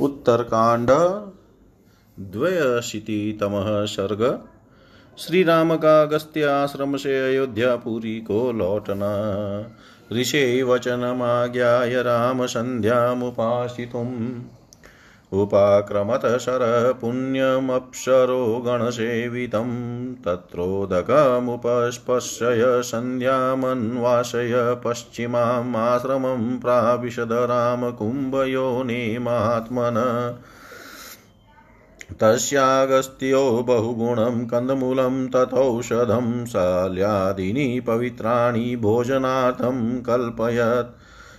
उत्तरकांड, द्वयशीतितम सर्ग श्री राम का अगस्त्य आश्रम से अयोध्या पुरी को लौटना ऋषे वचनमाज्ञाय राम संध्यामुपासितुम् उपाक्रमत शरपुण्यमप्सरो गणसेवितं तत्रोदकमुपस्पश्य सन्ध्यामन्वासय पश्चिमाम् आश्रमं प्राविशद रामकुम्भयोने महात्मन तस्यागस्त्यो बहुगुणं कन्दमूलं तथौषधं शाल्यादीनि पवित्राणि भोजनार्थं कल्पयत्।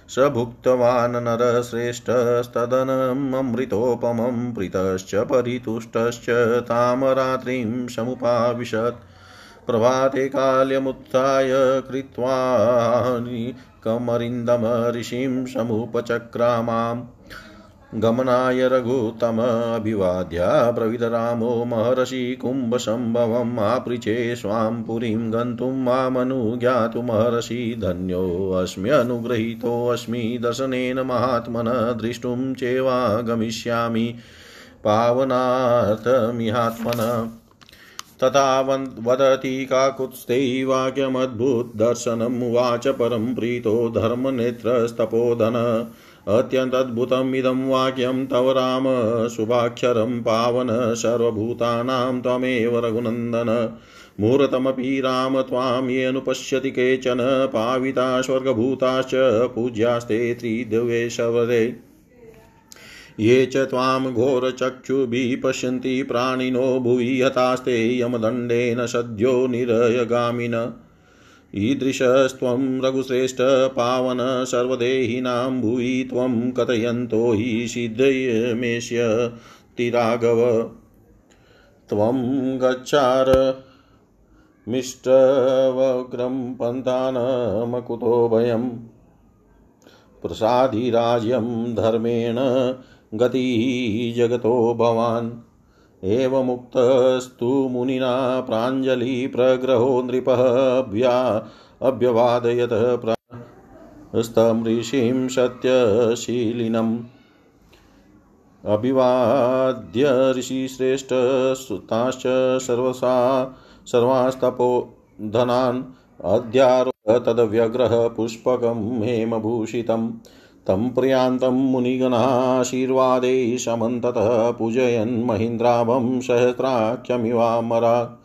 स भुक्तवान् नरश्रेष्ठस्तदनममृतोपमं प्रीतश्च परितुष्टश्च तामरात्रिं समुपाविशत्। प्रभाते काल्यमुत्थाय कृत्वा कमरिन्दमऋषिं समुपचक्रामाम्। गमनाय रघुतमभिवाद्या ब्रवीदरामो महर्षि कुम्भसम्भवम् आपृचे स्वां पुरीं गन्तुं मामनुज्ञातुमहर्षि धन्योऽस्म्यनुगृहीतोऽस्मि दर्शनेन महात्मन द्रष्टुं चेवागमिष्यामि पावनार्थमिहात्मन। तथा वदति काकुत्स्थै वाक्यमद्भुतदर्शनम् उवाच परं प्रीतो धर्मनेत्रस्तपोधन। अत्यन्तद्भुतम् इदं वाक्यं तव राम, शुभाक्षरं पावन, सर्वभूतानां त्वमेव रघुनन्दन। मुहूर्तमपि राम त्वां येऽनुपश्यति केचन, पाविता स्वर्गभूताश्च पूज्यास्ते त्रिदिवेशवरे। ये च त्वां घोरचक्षुभिः पश्यन्ति प्राणिनो भुवि हतास्ते यमदण्डेन सद्यो निरयगामिन। ईदृशस्त्वं रघुश्रेष्ठ पावन सर्वदेहिनां भुवि त्वं कथयन्तो हि सिद्धयमेष्य तिराघव त्वं गच्छार मिष्टवग्रं पन्थानमकुतो भयम् प्रसादिराज्यं धर्मेण गतिः जगतो भवान्। एवमुक्तस्तु मुनिना प्राञ्जलिप्रग्रहो नृपः अभ्यवादयत स्तं ऋषिं सत्यशीलिनम्। अभिवाद्य ऋषिश्रेष्ठसुताश्च सर्वसा सर्वास्तपो धनान् अध्यारो तदव्यग्रह पुष्पकं हेमभूषितम्। तं प्रियान्तं मुनिगणाशीर्वादे समन्ततः पूजयन् महीन्द्राभं सहस्राख्यमिवामरा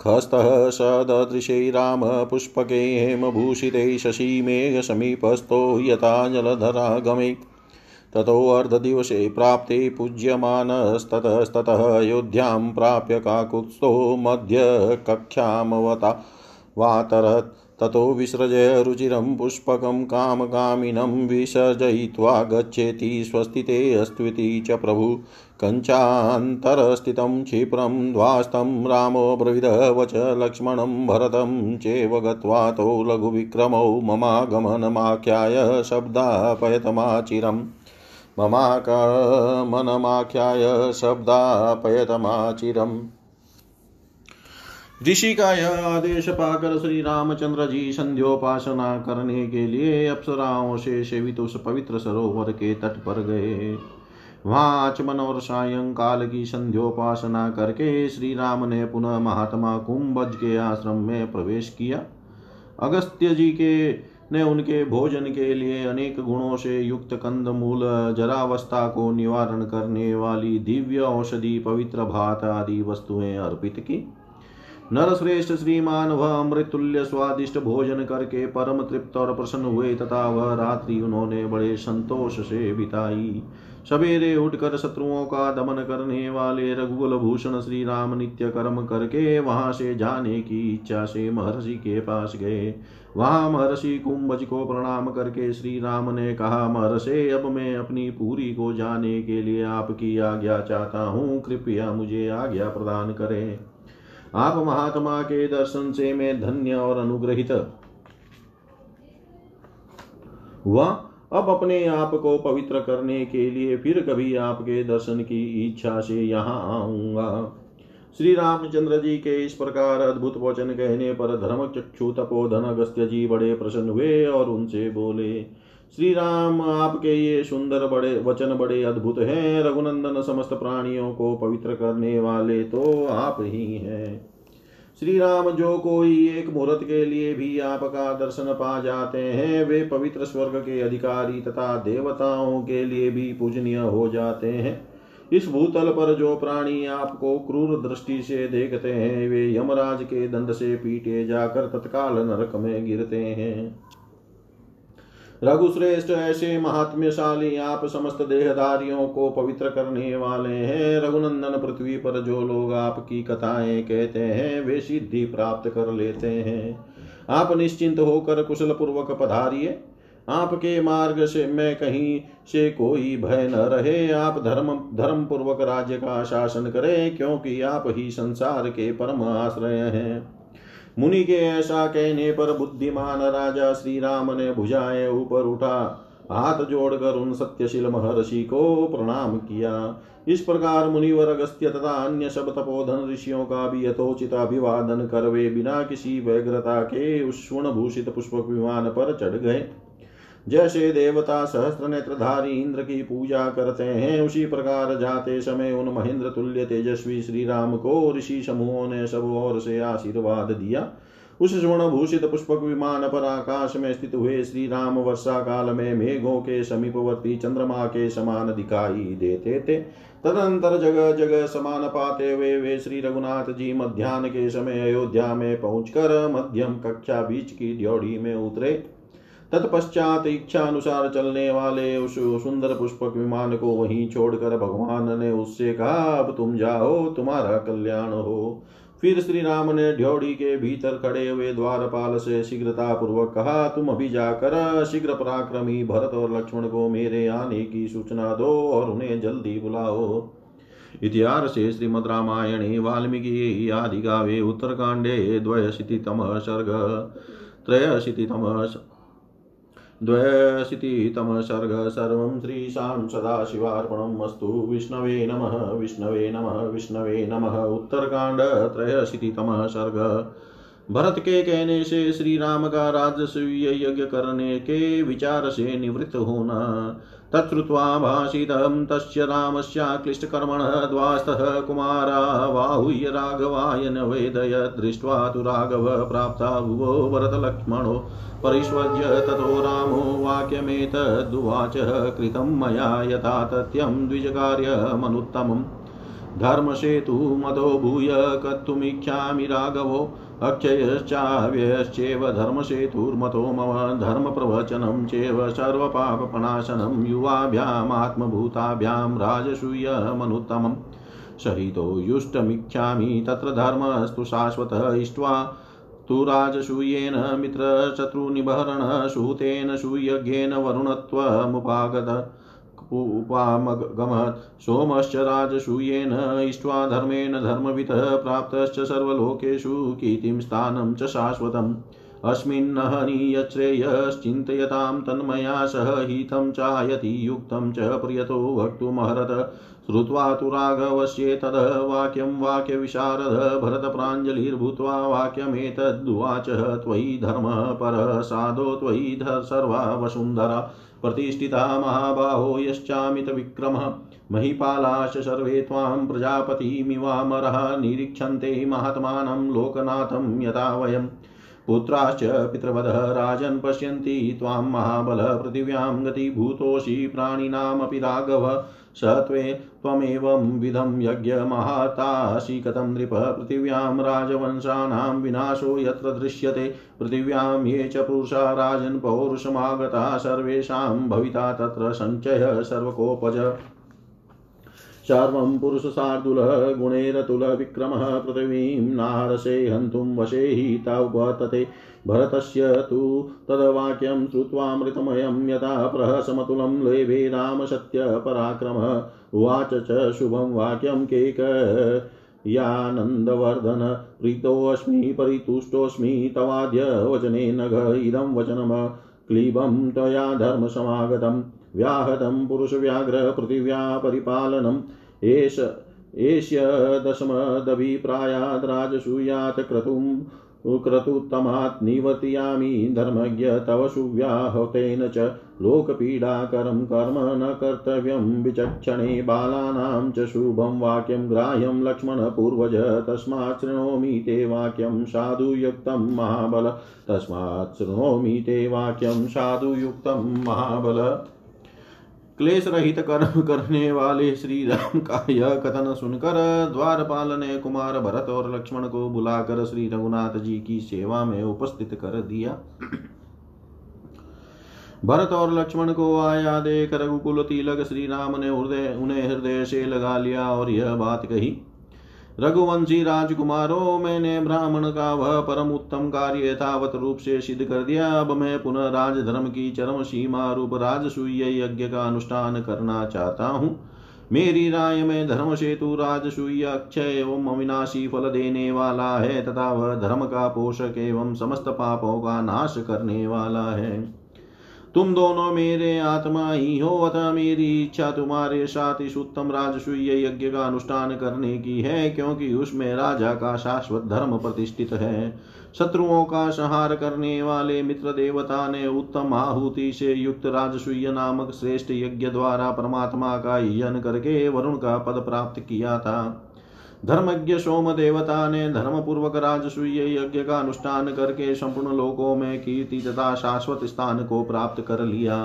खस्तः सददृशै रामपुष्पके हेमभूषिते शशीमेघसमीपस्थो यथा जलधरागमे। ततोऽर्धदिवसे प्राप्ते पूज्यमानस्ततस्ततः अयोध्यां प्राप्य काकुत्स्थो मध्यकक्षामवता वातरत्। ततो विसृजय रुचिरं पुष्पकं कामकामिनं विसर्जयित्वा गच्छेति स्वस्तिते अस्त्विति च प्रभु। कञ्चान्तरस्थितं क्षिप्रं ध्वास्तं रामो ब्रविदवच लक्ष्मणं भरतं चेव गत्वा तौ लघुविक्रमौ ममागमनमाख्याय शब्दापयतमाचिरम् ममागमनमाख्याय शब्दापयतमाचिरम्। ऋषि का यह आदेश पाकर श्री रामचंद्र जी संध्योपासना करने के लिए अप्सराओं से सेवित उस पवित्र सरोवर के तट पर गए। वहाँ आचमन और सायंकाल की संध्योपासना करके श्री राम ने पुनः महात्मा कुंभज के आश्रम में प्रवेश किया। अगस्त्य जी के ने उनके भोजन के लिए अनेक गुणों से युक्त कंद मूल जरावस्था को निवारण करने वाली दिव्य औषधि, पवित्र भात आदि वस्तुएँ अर्पित की। नरश्रेष्ठ श्रीमान वह अमृतुल्य स्वादिष्ट भोजन करके परम तृप्त और प्रसन्न हुए तथा वह रात्रि उन्होंने बड़े संतोष से बिताई। सवेरे उठकर शत्रुओं का दमन करने वाले रघुकुल भूषण श्री राम नित्य कर्म करके वहाँ से जाने की इच्छा से महर्षि के पास गए। वहाँ महर्षि कुंभज को प्रणाम करके श्री राम ने कहा, महर्षे, अब मैं अपनी पूरी को जाने के लिए आपकी आज्ञा चाहता हूँ। कृपया मुझे आज्ञा प्रदान करें। आप महात्मा के दर्शन से मैं धन्य और अनुग्रहित। हुआ अब अपने आप को पवित्र करने के लिए फिर कभी आपके दर्शन की इच्छा से यहाँ आऊँगा। श्री रामचंद्र जी के इस प्रकार अद्भुत वचन कहने पर धर्म चक्षु तपोधन अगस्त्य जी बड़े प्रसन्न हुए और उनसे बोले श्री राम आपके ये सुंदर बड़े वचन बड़े अद्भुत हैं। रघुनंदन समस्त प्राणियों को पवित्र करने वाले तो आप ही हैं। श्री राम जो कोई एक मुहूर्त के लिए भी आपका दर्शन पा जाते हैं, वे पवित्र स्वर्ग के अधिकारी तथा देवताओं के लिए भी पूजनीय हो जाते हैं। इस भूतल पर जो प्राणी आपको क्रूर दृष्टि से देखते हैं, वे यमराज के दंड से पीटे जाकर तत्काल नरक में गिरते हैं। रघुश्रेष्ठ ऐसे महात्म्यशाली आप समस्त देहधारियों को पवित्र करने वाले हैं। रघुनंदन पृथ्वी पर जो लोग आपकी कथाएँ कहते हैं, वे सिद्धि प्राप्त कर लेते हैं। आप निश्चिंत होकर कुशल पूर्वक पधारिए। आपके मार्ग से मैं कहीं से कोई भय न रहे। आप धर्म धर्म पूर्वक राज्य का शासन करें, क्योंकि आप ही संसार के परम आश्रय हैं। मुनि के ऐसा कहने पर बुद्धिमान राजा श्री राम ने भुजाए ऊपर उठा, हाथ जोड़कर उन सत्यशील महर्षि को प्रणाम किया। इस प्रकार मुनिवर अगस्त्य तथा अन्य सब तपोधन ऋषियों का भी यथोचित अभिवादन कर वे बिना किसी व्यग्रता के उस स्वर्ण भूषित पुष्प विमान पर चढ़ गए। जैसे देवता सहस्त्र नेत्रधारी इंद्र की पूजा करते हैं। उसी प्रकार जाते समय उन महेंद्र तुल्य तेजस्वी श्री राम को ऋषि समूहों ने सब ओर से आशीर्वाद दिया। उस स्वर्ण भूषित पुष्पक विमान पर आकाश में स्थित हुए श्री राम वर्षा काल में मेघों के समीपवर्ती चंद्रमा के समान दिखाई देते थे। तदंतर जगह जगह समान पाते हुए वे श्री रघुनाथ जी मध्यान्ह के समय अयोध्या में पहुंचकर मध्यम कक्षा बीच की ड्योढ़ी में उतरे। तत्पश्चात इच्छा अनुसार चलने वाले उस सुंदर पुष्पक विमान को वहीं छोड़कर भगवान ने उससे कहा, अब तुम जाओ, तुम्हारा कल्याण हो। फिर श्री राम ने ढ्योड़ी के भीतर खड़े हुए द्वारपाल से शीघ्रता पूर्वक कहा, तुम अभी जाकर शीघ्र पराक्रमी भरत और लक्ष्मण को मेरे आने की सूचना दो और उन्हें जल्दी बुलाओ। इतिहास श्रीमद रामायणे, वाल्मीकि, आदि गावे उत्तरकांडे द्वयशीतितम सर्ग त्रयशीतितम द्वयशीतितमः सर्ग सर्व सदाशिवार्पणम् अस्तु। विष्णवे नम विष्णवे नम विष्णवे नम। उत्तरकांड त्रयशीतितमः सर्ग भरत के कहने से श्री राम का राजस्वीय यज्ञ करने के विचार से निवृत्त होना। तच्छ्रुत्वा भाषितं तस्य रामस्याक्लिष्टकर्मणः द्वास्तः कुमारा बाहुह्य राघवाय न वेदय दृष्ट्वा तु राघव प्राप्ता भुवो भरतलक्ष्मणो परिष्वज्य ततो रामो वाक्यमेतद्वाच कृतं मया यथा तथ्यं द्विजकार्यमनुत्तमम् धर्मसेतु मदो भूय कर्तुमिच्छामि राघवो अक्षयश्चाव्यश्चेव धर्मसेतुर्मतो मम धर्मप्रवचनं चेव सर्वपापप्रणाशनं युवाभ्यामात्मभूताभ्यां राजसूयमनुत्तमम् सहितो युष्टमिच्छामि तत्र धर्मस्तु शाश्वतः इष्ट्वा तु राजसूयेन मित्रशत्रुनिबहरण सूतेन सुयज्ञेन वरुणत्वमुपागत। उपामगमत् सोमश्च राजसूयेन, इष्ट्वा धर्मेण धर्मवितः प्राप्तश्च सर्वलोकेषु कीर्तिं स्थानं च शाश्वतम्। अस्मिन्नहनीयश्रेयश्चिन्तयतां तन्मया सह हितं चायति युक्तं च प्रियतो वक्तुमहरत श्रुत्वा तु राघवस्येतद वाक्यं वाक्यविशारद, भरतप्राञ्जलिर्भूत्वा वाक्यमेतद्वाच, त्वयि धर्मः परः साधो त्वयि सर्वा वसुन्धरा। प्रतिष्ठिता महाबाहो यश्चामितविक्रमः। महीपालाश सर्वे त्वां प्रजापतिमिवामरः निरीक्षन्ते महात्मानं लोकनाथं यथा वयम् पुत्राश्च पितृवधः राजन् पश्यन्ति त्वां महाबल पृथिव्यां गतिभूतोऽसि प्राणिनामपि राघव। स त्वे त्वमेवं विधं यज्ञमहातासि कथं नृप पृथिव्यां राजवंशानां विनाशो यत्र दृश्यते। पृथिव्यां ये च पुरुषा राजन् पौरुषमागता सर्वेषां भविता तत्र सञ्चयः सर्वकोपज। सर्वं पुरुषशार्दूलः गुणैरतुलविक्रमः पृथिवीं नारसे हन्तुं वशे हि भरतस्य तु तद्वाक्यं श्रुत्वामृतमयं यथा प्रहसमतुलं लेभे रामसत्यपराक्रमः उवाच च शुभं वाक्यं केक। यानन्दवर्धन प्रीतोऽस्मि, परितुष्टोऽस्मि, तवाद्य वचने नघ, इदं वचनम। क्लीबं त्वया धर्मसमागतम् व्याहतं पुरुषव्याघ्र पृथिव्या परिपालनम् एष एष्य दशमदभिप्रायाद् राजसूयात् क्रतुं क्रतुत्तमात् निवर्तयामि धर्मज्ञ तव सुव्याहतेन च लोकपीडाकरं कर्म न कर्तव्यं विचक्षणे बालानां च शुभं वाक्यं ग्राह्यं लक्ष्मणपूर्वज तस्मात् शृणोमि ते वाक्यं साधुयुक्तं महाबल तस्मात् शृणोमि ते वाक्यं साधुयुक्तं महाबल क्लेश रहित कर्म करने वाले श्री राम का यह कथन सुनकर द्वारपाल ने कुमार भरत और लक्ष्मण को बुलाकर श्री रघुनाथ जी की सेवा में उपस्थित कर दिया। भरत और लक्ष्मण को आया देख रघुकुल तिलक श्री राम ने उन्हें हृदय से लगा लिया और यह बात कही। रघुवंशी राजकुमारों, मैंने ब्राह्मण का वह परम उत्तम कार्य यथावत रूप से सिद्ध कर दिया। अब मैं पुनः राजधर्म की चरम सीमा रूप राजसूय यज्ञ का अनुष्ठान करना चाहता हूँ। मेरी राय में धर्म सेतु राजसूय अक्षय एवं अविनाशी फल देने वाला है तथा वह धर्म का पोषक एवं समस्त पापों का नाश करने वाला है। तुम दोनों मेरे आत्मा ही हो, अतः मेरी इच्छा तुम्हारे साथ इस उत्तम राजसूय यज्ञ का अनुष्ठान करने की है, क्योंकि उसमें राजा का शाश्वत धर्म प्रतिष्ठित है। शत्रुओं का संहार करने वाले मित्र देवता ने उत्तम आहुति से युक्त राजसूय नामक श्रेष्ठ यज्ञ द्वारा परमात्मा का यन करके वरुण का पद प्राप्त किया था। धर्मज्ञ सोम देवता ने धर्म पूर्वक राजसूय यज्ञ का अनुष्ठान करके संपूर्ण लोकों में कीर्ति तथा शाश्वत स्थान को प्राप्त कर लिया।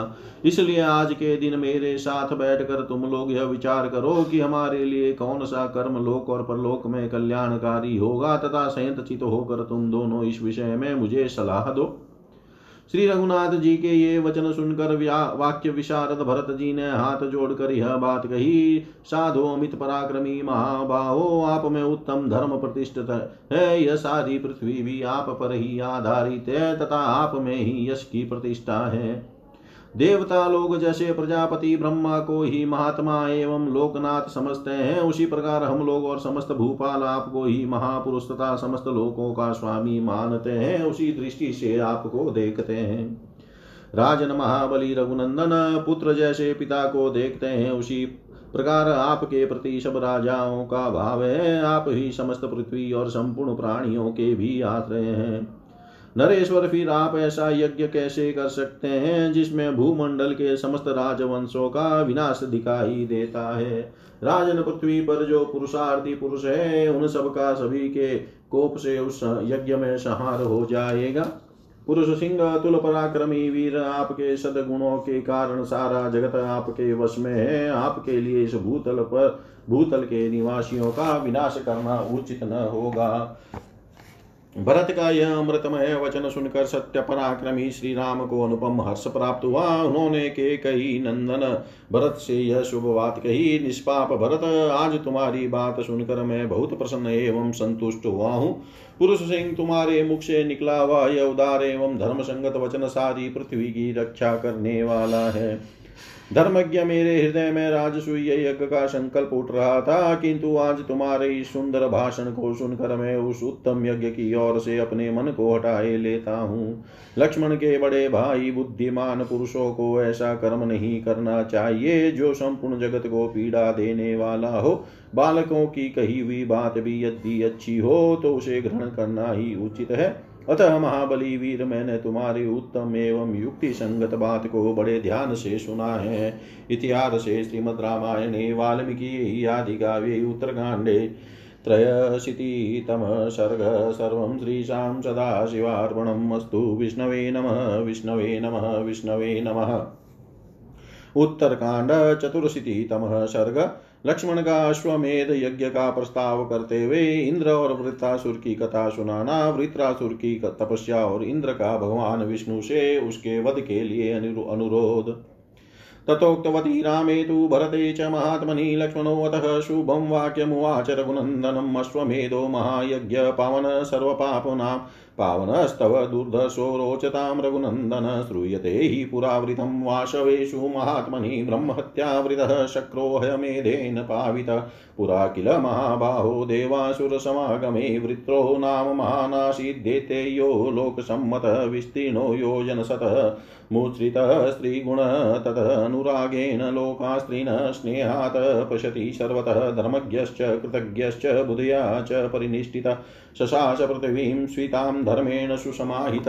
इसलिए आज के दिन मेरे साथ बैठकर तुम लोग यह विचार करो कि हमारे लिए कौन सा कर्म लोक और परलोक में कल्याणकारी होगा तथा संयत चित होकर तुम दोनों इस विषय में मुझे सलाह दो। श्री रघुनाथ जी के ये वचन सुनकर वाक्य विशारद भरत जी ने हाथ जोड़कर यह बात कही, साधो अमित पराक्रमी महाबाहो, आप में उत्तम धर्म प्रतिष्ठित है। यह सारी पृथ्वी भी आप पर ही आधारित है, तथा आप में ही यश की प्रतिष्ठा है। देवता लोग जैसे प्रजापति, ब्रह्मा को ही महात्मा एवं लोकनाथ समझते हैं। उसी प्रकार हम लोग और समस्त भूपाल आपको ही महापुरुष तथा समस्त लोकों का स्वामी मानते हैं। उसी दृष्टि से आपको देखते हैं। राजन महाबली रघुनंदन पुत्र जैसे पिता को देखते हैं। उसी प्रकार आपके प्रति सब राजाओं का भाव है। आप ही समस्त पृथ्वी और संपूर्ण प्राणियों के भी आश्रय हैं। नरेश्वर फिर आप ऐसा यज्ञ कैसे कर सकते हैं, जिसमें भूमंडल के समस्त राजवंशों का विनाश दिखाई देता है? राजन पृथ्वी पर जो पुरुषार्थी पुरुष है, उन सब का सभी के कोप से उस यज्ञ में संहार हो जाएगा। पुरुष सिंह अतुल पराक्रमी वीर, आपके सदगुणों के कारण सारा जगत आपके वश में है। आपके लिए इस भूतल पर, भूतल के निवासियों का विनाश करना उचित न होगा। भरत का यह अमृतमय वचन सुनकर सत्य पराक्रमी श्री राम को अनुपम हर्ष प्राप्त हुआ। उन्होंने के कही, नंदन, भरत से यह शुभ बात कही। निष्पाप भरत, आज तुम्हारी बात सुनकर मैं बहुत प्रसन्न एवं संतुष्ट हुआ हूँ। पुरुष सिंह, तुम्हारे मुख से निकला हुआ यह उदार एवं धर्म संगत वचन सारी पृथ्वी की रक्षा करने वाला है। धर्मज्ञ मेरे हृदय में राजसूय यज्ञ का संकल्प उठ रहा था, किंतु आज तुम्हारे इस सुंदर भाषण को सुनकर मैं उस उत्तम यज्ञ की ओर से अपने मन को हटाए लेता हूँ। लक्ष्मण के बड़े भाई बुद्धिमान पुरुषों को ऐसा कर्म नहीं करना चाहिए, जो संपूर्ण जगत को पीड़ा देने वाला हो। बालकों की कही हुई बात भी यदि अच्छी हो तो उसे ग्रहण करना ही उचित है। अतः महाबली वीर, मैंने तुम्हारी उत्तम एवं युक्ति संगत बात को बड़े ध्यान से सुना है। इतिहास से श्रीमद रामायणे, वाल्मीकि आदि काव्ये उत्तरकाण्डे, त्रयशीतितमः सर्ग, सर्वं श्रीशां सदाशिवार्पणम् अस्तु। विष्णवे नमः विष्णवे नमः विष्णवे नमः। उत्तरकांड चतुर्शीतितमः सर्ग लक्ष्मण का अश्वमेध यज्ञ का प्रस्ताव करते हुए इंद्र और वृत्रासुर की कथा सुनाना वृत्रासुर की तपस्या और इंद्र का भगवान विष्णु से उसके वध के लिए अनुरोध। तथोक्तवती रामे तु भरते च महात्मनि लक्ष्मणोऽतः शुभं वाक्यमुवाच रघुनन्दनम् अश्वमेधो महायज्ञ पावन सर्वपापनां पावनस्तव दुर्धर्षो रोचतां रघुनन्दन श्रूयते हि पुरावृतं वाशवेषु महात्मनि ब्रह्महत्यावृतः शक्रो हयमेधेन पावित पुरा किल महाबाहो देवासुरसमागमे वृत्रो नाम महानासीद्येते यो लोकसम्मत विस्तीर्णो योजनशतः मुच्छ्रितः स्त्रीगुण तदनुरागेण लोकास्त्रीन् स्नेहात् पश्यति सर्वतः धर्मज्ञश्च कृतज्ञश्च बुधया च परिनिष्ठितः। शशास पृथिवीं स्वीतां धर्मेण सुसमाहित।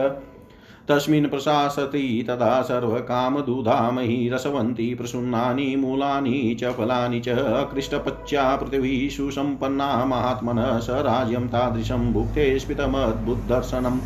तस्मिन् प्रशासति तदा सर्वकामदुधामयि रसवन्ती प्रसून्नानि, मूलानि च, फलानि च कृष्टपच्या पृथिवी सुसम्पन्ना महात्मनः स राज्यं तादृशं भुक्ते स्फितमद्भुतदर्शनम्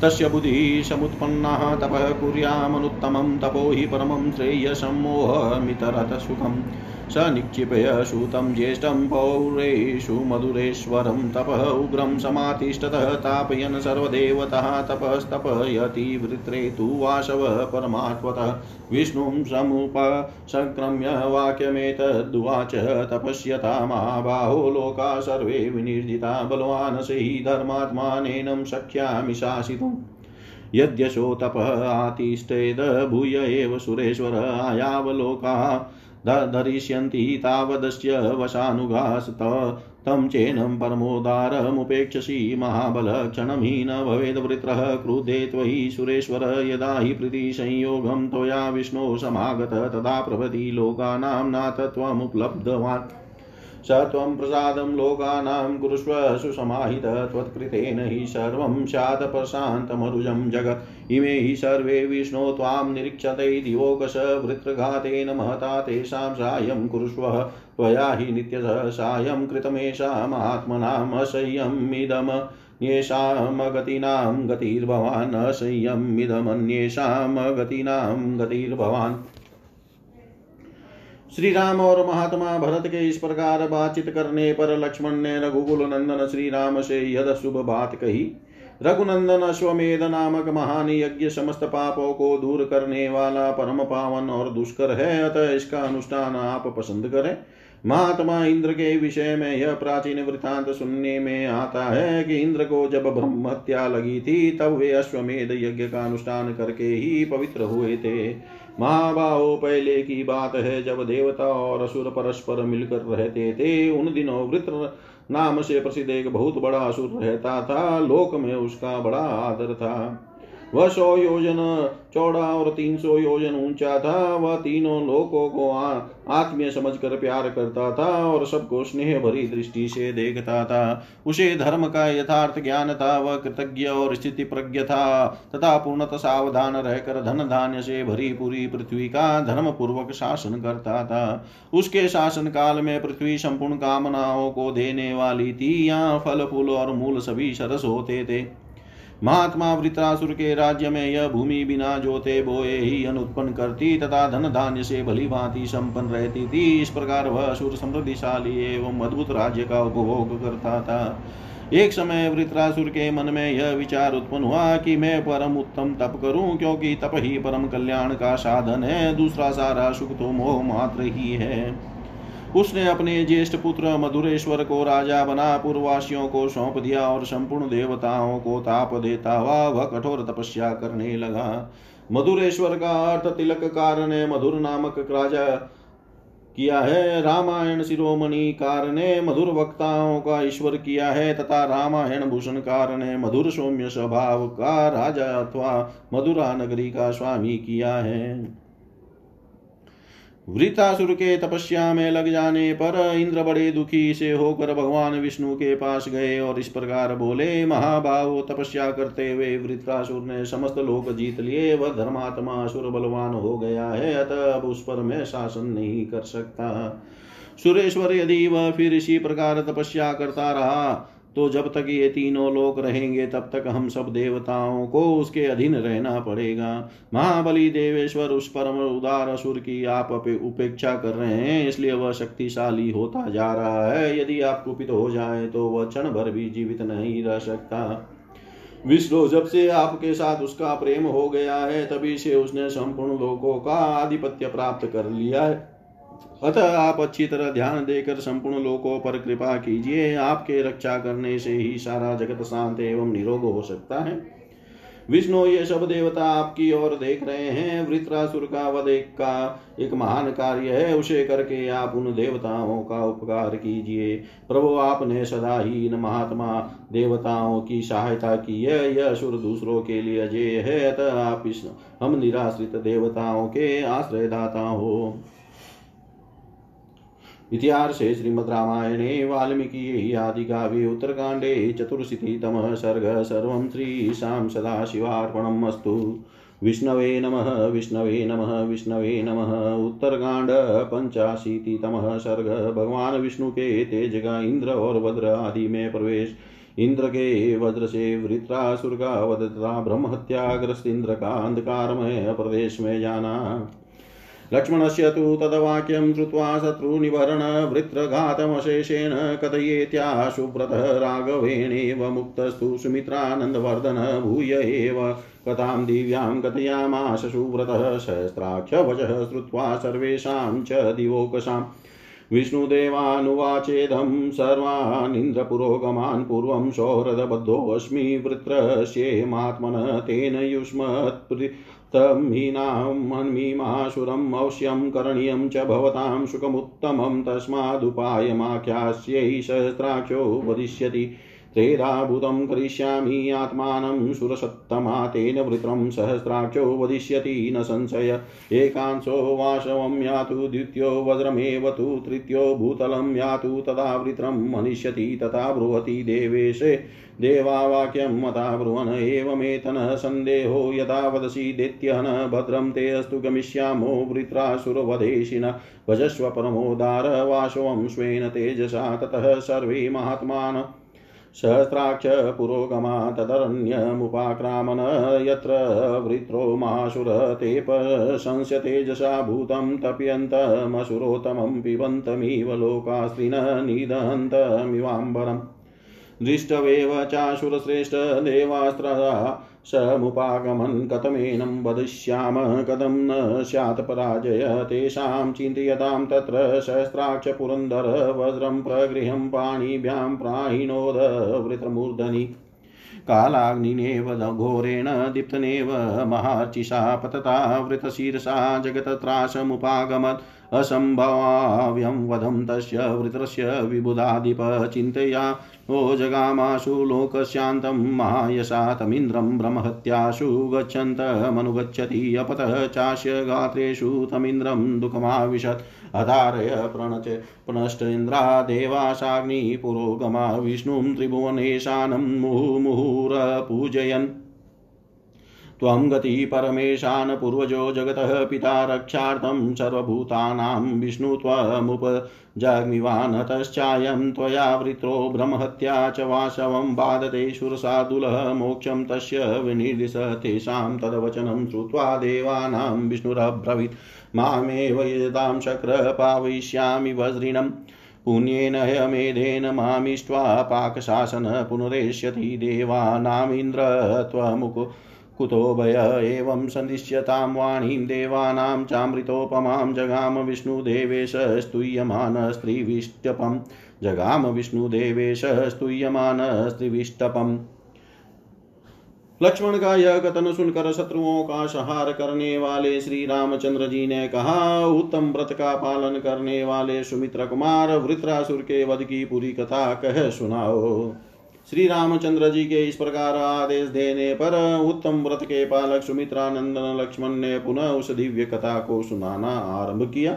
तस्य बुद्धिः समुत्पन्नः, तपः कुर्यामनुत्तमं, तपो हि परमं श्रेयसम्मोहमितरतसुखम् स निक्षिपय सूतं ज्येष्ठं पौरेषु मधुरेश्वरं तपः उग्रं समातिष्ठतः तापयन् सर्वदेवतः तपस्तपयति वृत्रे तु वासव परमात्मतः विष्णुं समुपसङ्क्रम्य वाक्यमेतद्वाच तपस्यता महाबाहो लोका सर्वे विनिर्जिता बलवान् स हि धर्मात्मानेनं शक्यामि शासितुम्। यद्यशो तपः आतिष्ठेद भूय एव सुरेश्वर आयावलोकाः धरिष्यन्ति तावदस्य वशानुगास्त। तं चेनं परमोदारमुपेक्षसि महाबलक्षणं हि न भवेद्वृत्रः क्रुधे त्वयि सुरेश्वर यदा हि प्रीतिसंयोगं त्वया विष्णो समागत तदा प्रभृति लोकानां नाथ त्वमुपलब्धवान्। स त्वं प्रसादं लोकानां कुरुष्व सुसमाहित, त्वत्कृतेन हि सर्वं स्यात् प्रशान्तमरुजं जगत्। इमे हि सर्वे विष्णो त्वां निरीक्षते, दिवोकश वृत्रघातेन महता तेषां सायं कुरुष्व। त्वया हि नित्यशः सायं कृतमेषामात्मनाम् असह्यमिदम् अन्येषां गतिर्भवान् असह्यमिदमन्येषां गतीनां गतिर्भवान्। श्री राम और महात्मा भरत के इस प्रकार बातचीत करने पर लक्ष्मण ने रघुकुल नंदन श्री राम से यद शुभ बात कही। रघुनंदन अश्वमेध नामक महान यज्ञ समस्त पापों को दूर करने वाला परम पावन और दुष्कर है, अतः इसका अनुष्ठान आप पसंद करें। महात्मा इंद्र के विषय में यह प्राचीन वृतांत सुनने में आता है कि इंद्र को जब ब्रह्म हत्या लगी थी, तब वे अश्वमेध यज्ञ का अनुष्ठान करके ही पवित्र हुए थे। महाबाहो पहले की बात है, जब देवता और असुर परस्पर मिलकर रहते थे, उन दिनों वृत्र नाम से प्रसिद्ध एक बहुत बड़ा असुर रहता था। लोक में उसका बड़ा आदर था। वह सौ योजन चौड़ा और तीन सौ योजन ऊँचा था, वह तीनों लोगों को आत्मीय समझकर प्यार करता था और सबको स्नेह भरी दृष्टि से देखता था। उसे धर्म का यथार्थ ज्ञान था, वह कृतज्ञ और स्थिति प्रज्ञ था। तथा पूर्णतः सावधान रहकर धन धान्य से भरी पूरी पृथ्वी का धर्म पूर्वक शासन करता था। उसके शासन काल में पृथ्वी संपूर्ण कामनाओं को देने वाली थी, यहाँ फल, फूल और मूल सभी सरस होते थे। महात्मा वृत्रासुर के राज्य में यह भूमि बिना जोते बोए ही अनुत्पन्न करती, तथा धन धान्य से भली भांति संपन्न रहती थी इस प्रकार वह असुर समृद्धिशाली एवं अद्भुत राज्य का उपभोग करता था। एक समय वृत्रासुर के मन में यह विचार उत्पन्न हुआ कि मैं परम उत्तम तप करूँ, क्योंकि तप ही परम कल्याण का साधन है, दूसरा सारा सुख तो मोह मात्र ही है। उसने अपने ज्येष्ठ पुत्र मधुरेश्वर को राजा बना पूर्ववासियों को सौंप दिया और संपूर्ण देवताओं को ताप देता हुआ वह कठोर तपस्या करने लगा। मधुरेश्वर का अर्थ तिलक कार ने मधुर नामक राजा किया है। रामायण शिरोमणि कार ने मधुर वक्ताओं का ईश्वर किया है तथा रामायण भूषण कार ने मधुर सौम्य स्वभाव का राजा अथवा मधुरा नगरी का स्वामी किया है। वृतासुर के तपस्या में लग जाने पर इंद्र बड़े दुखी से होकर भगवान विष्णु के पास गए और इस प्रकार बोले महाभाव तपस्या करते हुए वृत्रासुर ने समस्त लोक जीत लिए। वह धर्मात्मा असुर बलवान हो गया है, अतः अब उस पर मैं शासन नहीं कर सकता। सुरेश्वर, यदि वह फिर इसी प्रकार तपस्या करता रहा तो जब तक ये तीनों लोग रहेंगे, तब तक हम सब देवताओं को उसके अधीन रहना पड़ेगा। महाबली देवेश्वर उस परम उदार असुर की आप उपेक्षा कर रहे हैं, इसलिए वह शक्तिशाली होता जा रहा है। यदि आप कुपित हो जाए तो वह क्षण भर भी जीवित नहीं रह सकता। विष्णु, जब से आपके साथ उसका प्रेम हो गया है, तभी से उसने संपूर्ण लोगों का आधिपत्य प्राप्त कर लिया है। अतः आप अच्छी तरह ध्यान देकर संपूर्ण लोकों पर कृपा कीजिए। आपके रक्षा करने से ही सारा जगत शांत एवं निरोग हो सकता है। विष्णु, ये सब देवता आपकी ओर देख रहे हैं। वृत्रासुर का वध एक का, एक महान कार्य है। उसे करके आप उन देवताओं का उपकार कीजिए। प्रभु, आपने सदा ही इन महात्मा देवताओं की सहायता की है। यह असुर दूसरों के लिए अजय है। अतः आप इस हम निराश्रित देवताओं के आश्रयदाता हो। इतिहासे श्रीमद्रामायणे वाल्मीकि, आदिकाव्ये, उत्तरकाण्डे चतुर्शीतितमः सर्ग सर्वं श्रीशां सदाशिवार्पणम् अस्तु। विष्णवे नमः विष्णवे नमः विष्णवे नमः। उत्तरकाण्ड पञ्चाशीतितमः सर्ग भगवान विष्णु के तेज का इंद्र और वज्र आदि में प्रवेश। इंद्र के वज्र से वृत्रासुर का वधता ब्रह्म हत्याग्रस्त इंद्र का अंधकारमय प्रदेश में जाना। लक्ष्मणस्य तु तद्वाक्यं श्रुत्वा शत्रुनिवरणवृत्रघातमशेषेण कथयेत्याशुव्रतः राघवेणेव मुक्तस्तु सुमित्रानन्दवर्धन भूय एव। कथां दिव्यां कथयामाश सुव्रतः सहस्राक्षवचः श्रुत्वा सर्वेषां च दिवोकसाम् विष्णुदेवानुवाचेदं सर्वानिन्द्रपुरोगमान् पूर्वं सौहृदबद्धोऽस्मि वृत्रस्येमात्मनः तेन युष्मत्प्रीतं हीनामन्मीमाशुरम् अवश्यं करणीयं च भवतां सुखमुत्तमं तस्मादुपायमाख्यास्यै सहस्राक्षो वदिष्यति। त्रेधाभूतं करिष्यामि आत्मानं सुरसत्तमा तेन वृत्रं सहस्राक्षो वदिष्यति न संशय। एकांशो वाशवं यातु, द्वितीयो वज्रमेव तु, तृतीयो भूतलं यातु, तदा वृत्रं मनिष्यति, तथा ब्रुवति देवेशे। देवावाक्यं मता ब्रुवन् एवमेतनः सन्देहो यदा वदसि दैत्यहन भद्रं ते अस्तु गमिष्यामो वृत्रासुरवधेशिन भजस्व परमोदार वाशवं स्वेन तेजसा, ततः सर्वे महात्मान सहस्राक्ष पुरोगमा तदरण्यमुपाक्रामन यत्र वृत्रो माशुर ते संस्यतेजसा भूतं तप्यन्तमसुरोत्तमं पिबन्तमिव लोकास्त्रिन निदन्तमिवाम्बरम्। दृष्टवेव चाशुरश्रेष्ठ देवास्त्रदा समुपागमन् कथमेनं वदिष्याम कथं न स्यात् पराजय, तेषां चिन्तयतां तत्र सहस्राक्षपुरन्दर वज्रं प्रगृहं पाणिभ्यां प्राहिणोद, वृत्रमूर्धनि। कालाग्निनेव घोरेण, दीप्तनेव महार्चिषा, पतता वृतशीर्षा जगतत्रासमुपागमत् असम्भवाव्यं वधं तस्य वृत्रस्य विबुधाधिप ओ जगामाशु लोकशान्तं महायशा तमिन्द्रं ब्रह्महत्याशु गच्छन्तमनुगच्छति अपतः चास्य गात्रेषु तमिन्द्रं दुःखमाविशत् अधारय प्रणच पुनश्चेन्द्रा देवाशाग्निपुरोगमा विष्णुं त्रिभुवनेशानं मुहुर्मुहुरपूजयन् त्वं गति परमेशान् पूर्वजो जगतः पिता रक्षार्थं सर्वभूतानां विष्णु त्वमुपजग्मिवानतश्चायं त्वया वृत्रो ब्रह्महत्या च वाशवं बाधते शुरसादुलः मोक्षं तस्य विनिर्दिश तेषां तद्वचनं श्रुत्वा देवानां विष्णुरब्रवीत्। मामेव यदां शक्र पावयिष्यामि वज्रिणम् पुण्येन हयमेधेन मामिष्ट्वा पाकशासन पुनरेष्यति देवानामिन्द्र कुतो भय एवं सन्दिश्यतां वाणीं देवानां चामृतोपमां जगाम विष्णुदेवेश स्तूयमान स्त्रीविष्टपं। जगाम विष्णुदेवेश स्तूयमान लक्ष्मण का यह कथन सुनकर शत्रुओं का संहार करने वाले श्री रामचंद्र जी ने कहा, उत्तम व्रत का पालन करने वाले सुमित्र कुमार वृत्रासुर के वध की पूरी कथा कह सुनाओ। श्री रामचंद्र जी के इस प्रकार आदेश देने पर उत्तम व्रत के पालक सुमित्रानंदन लक्ष्मण ने पुनः उस दिव्य कथा को सुनाना आरंभ किया।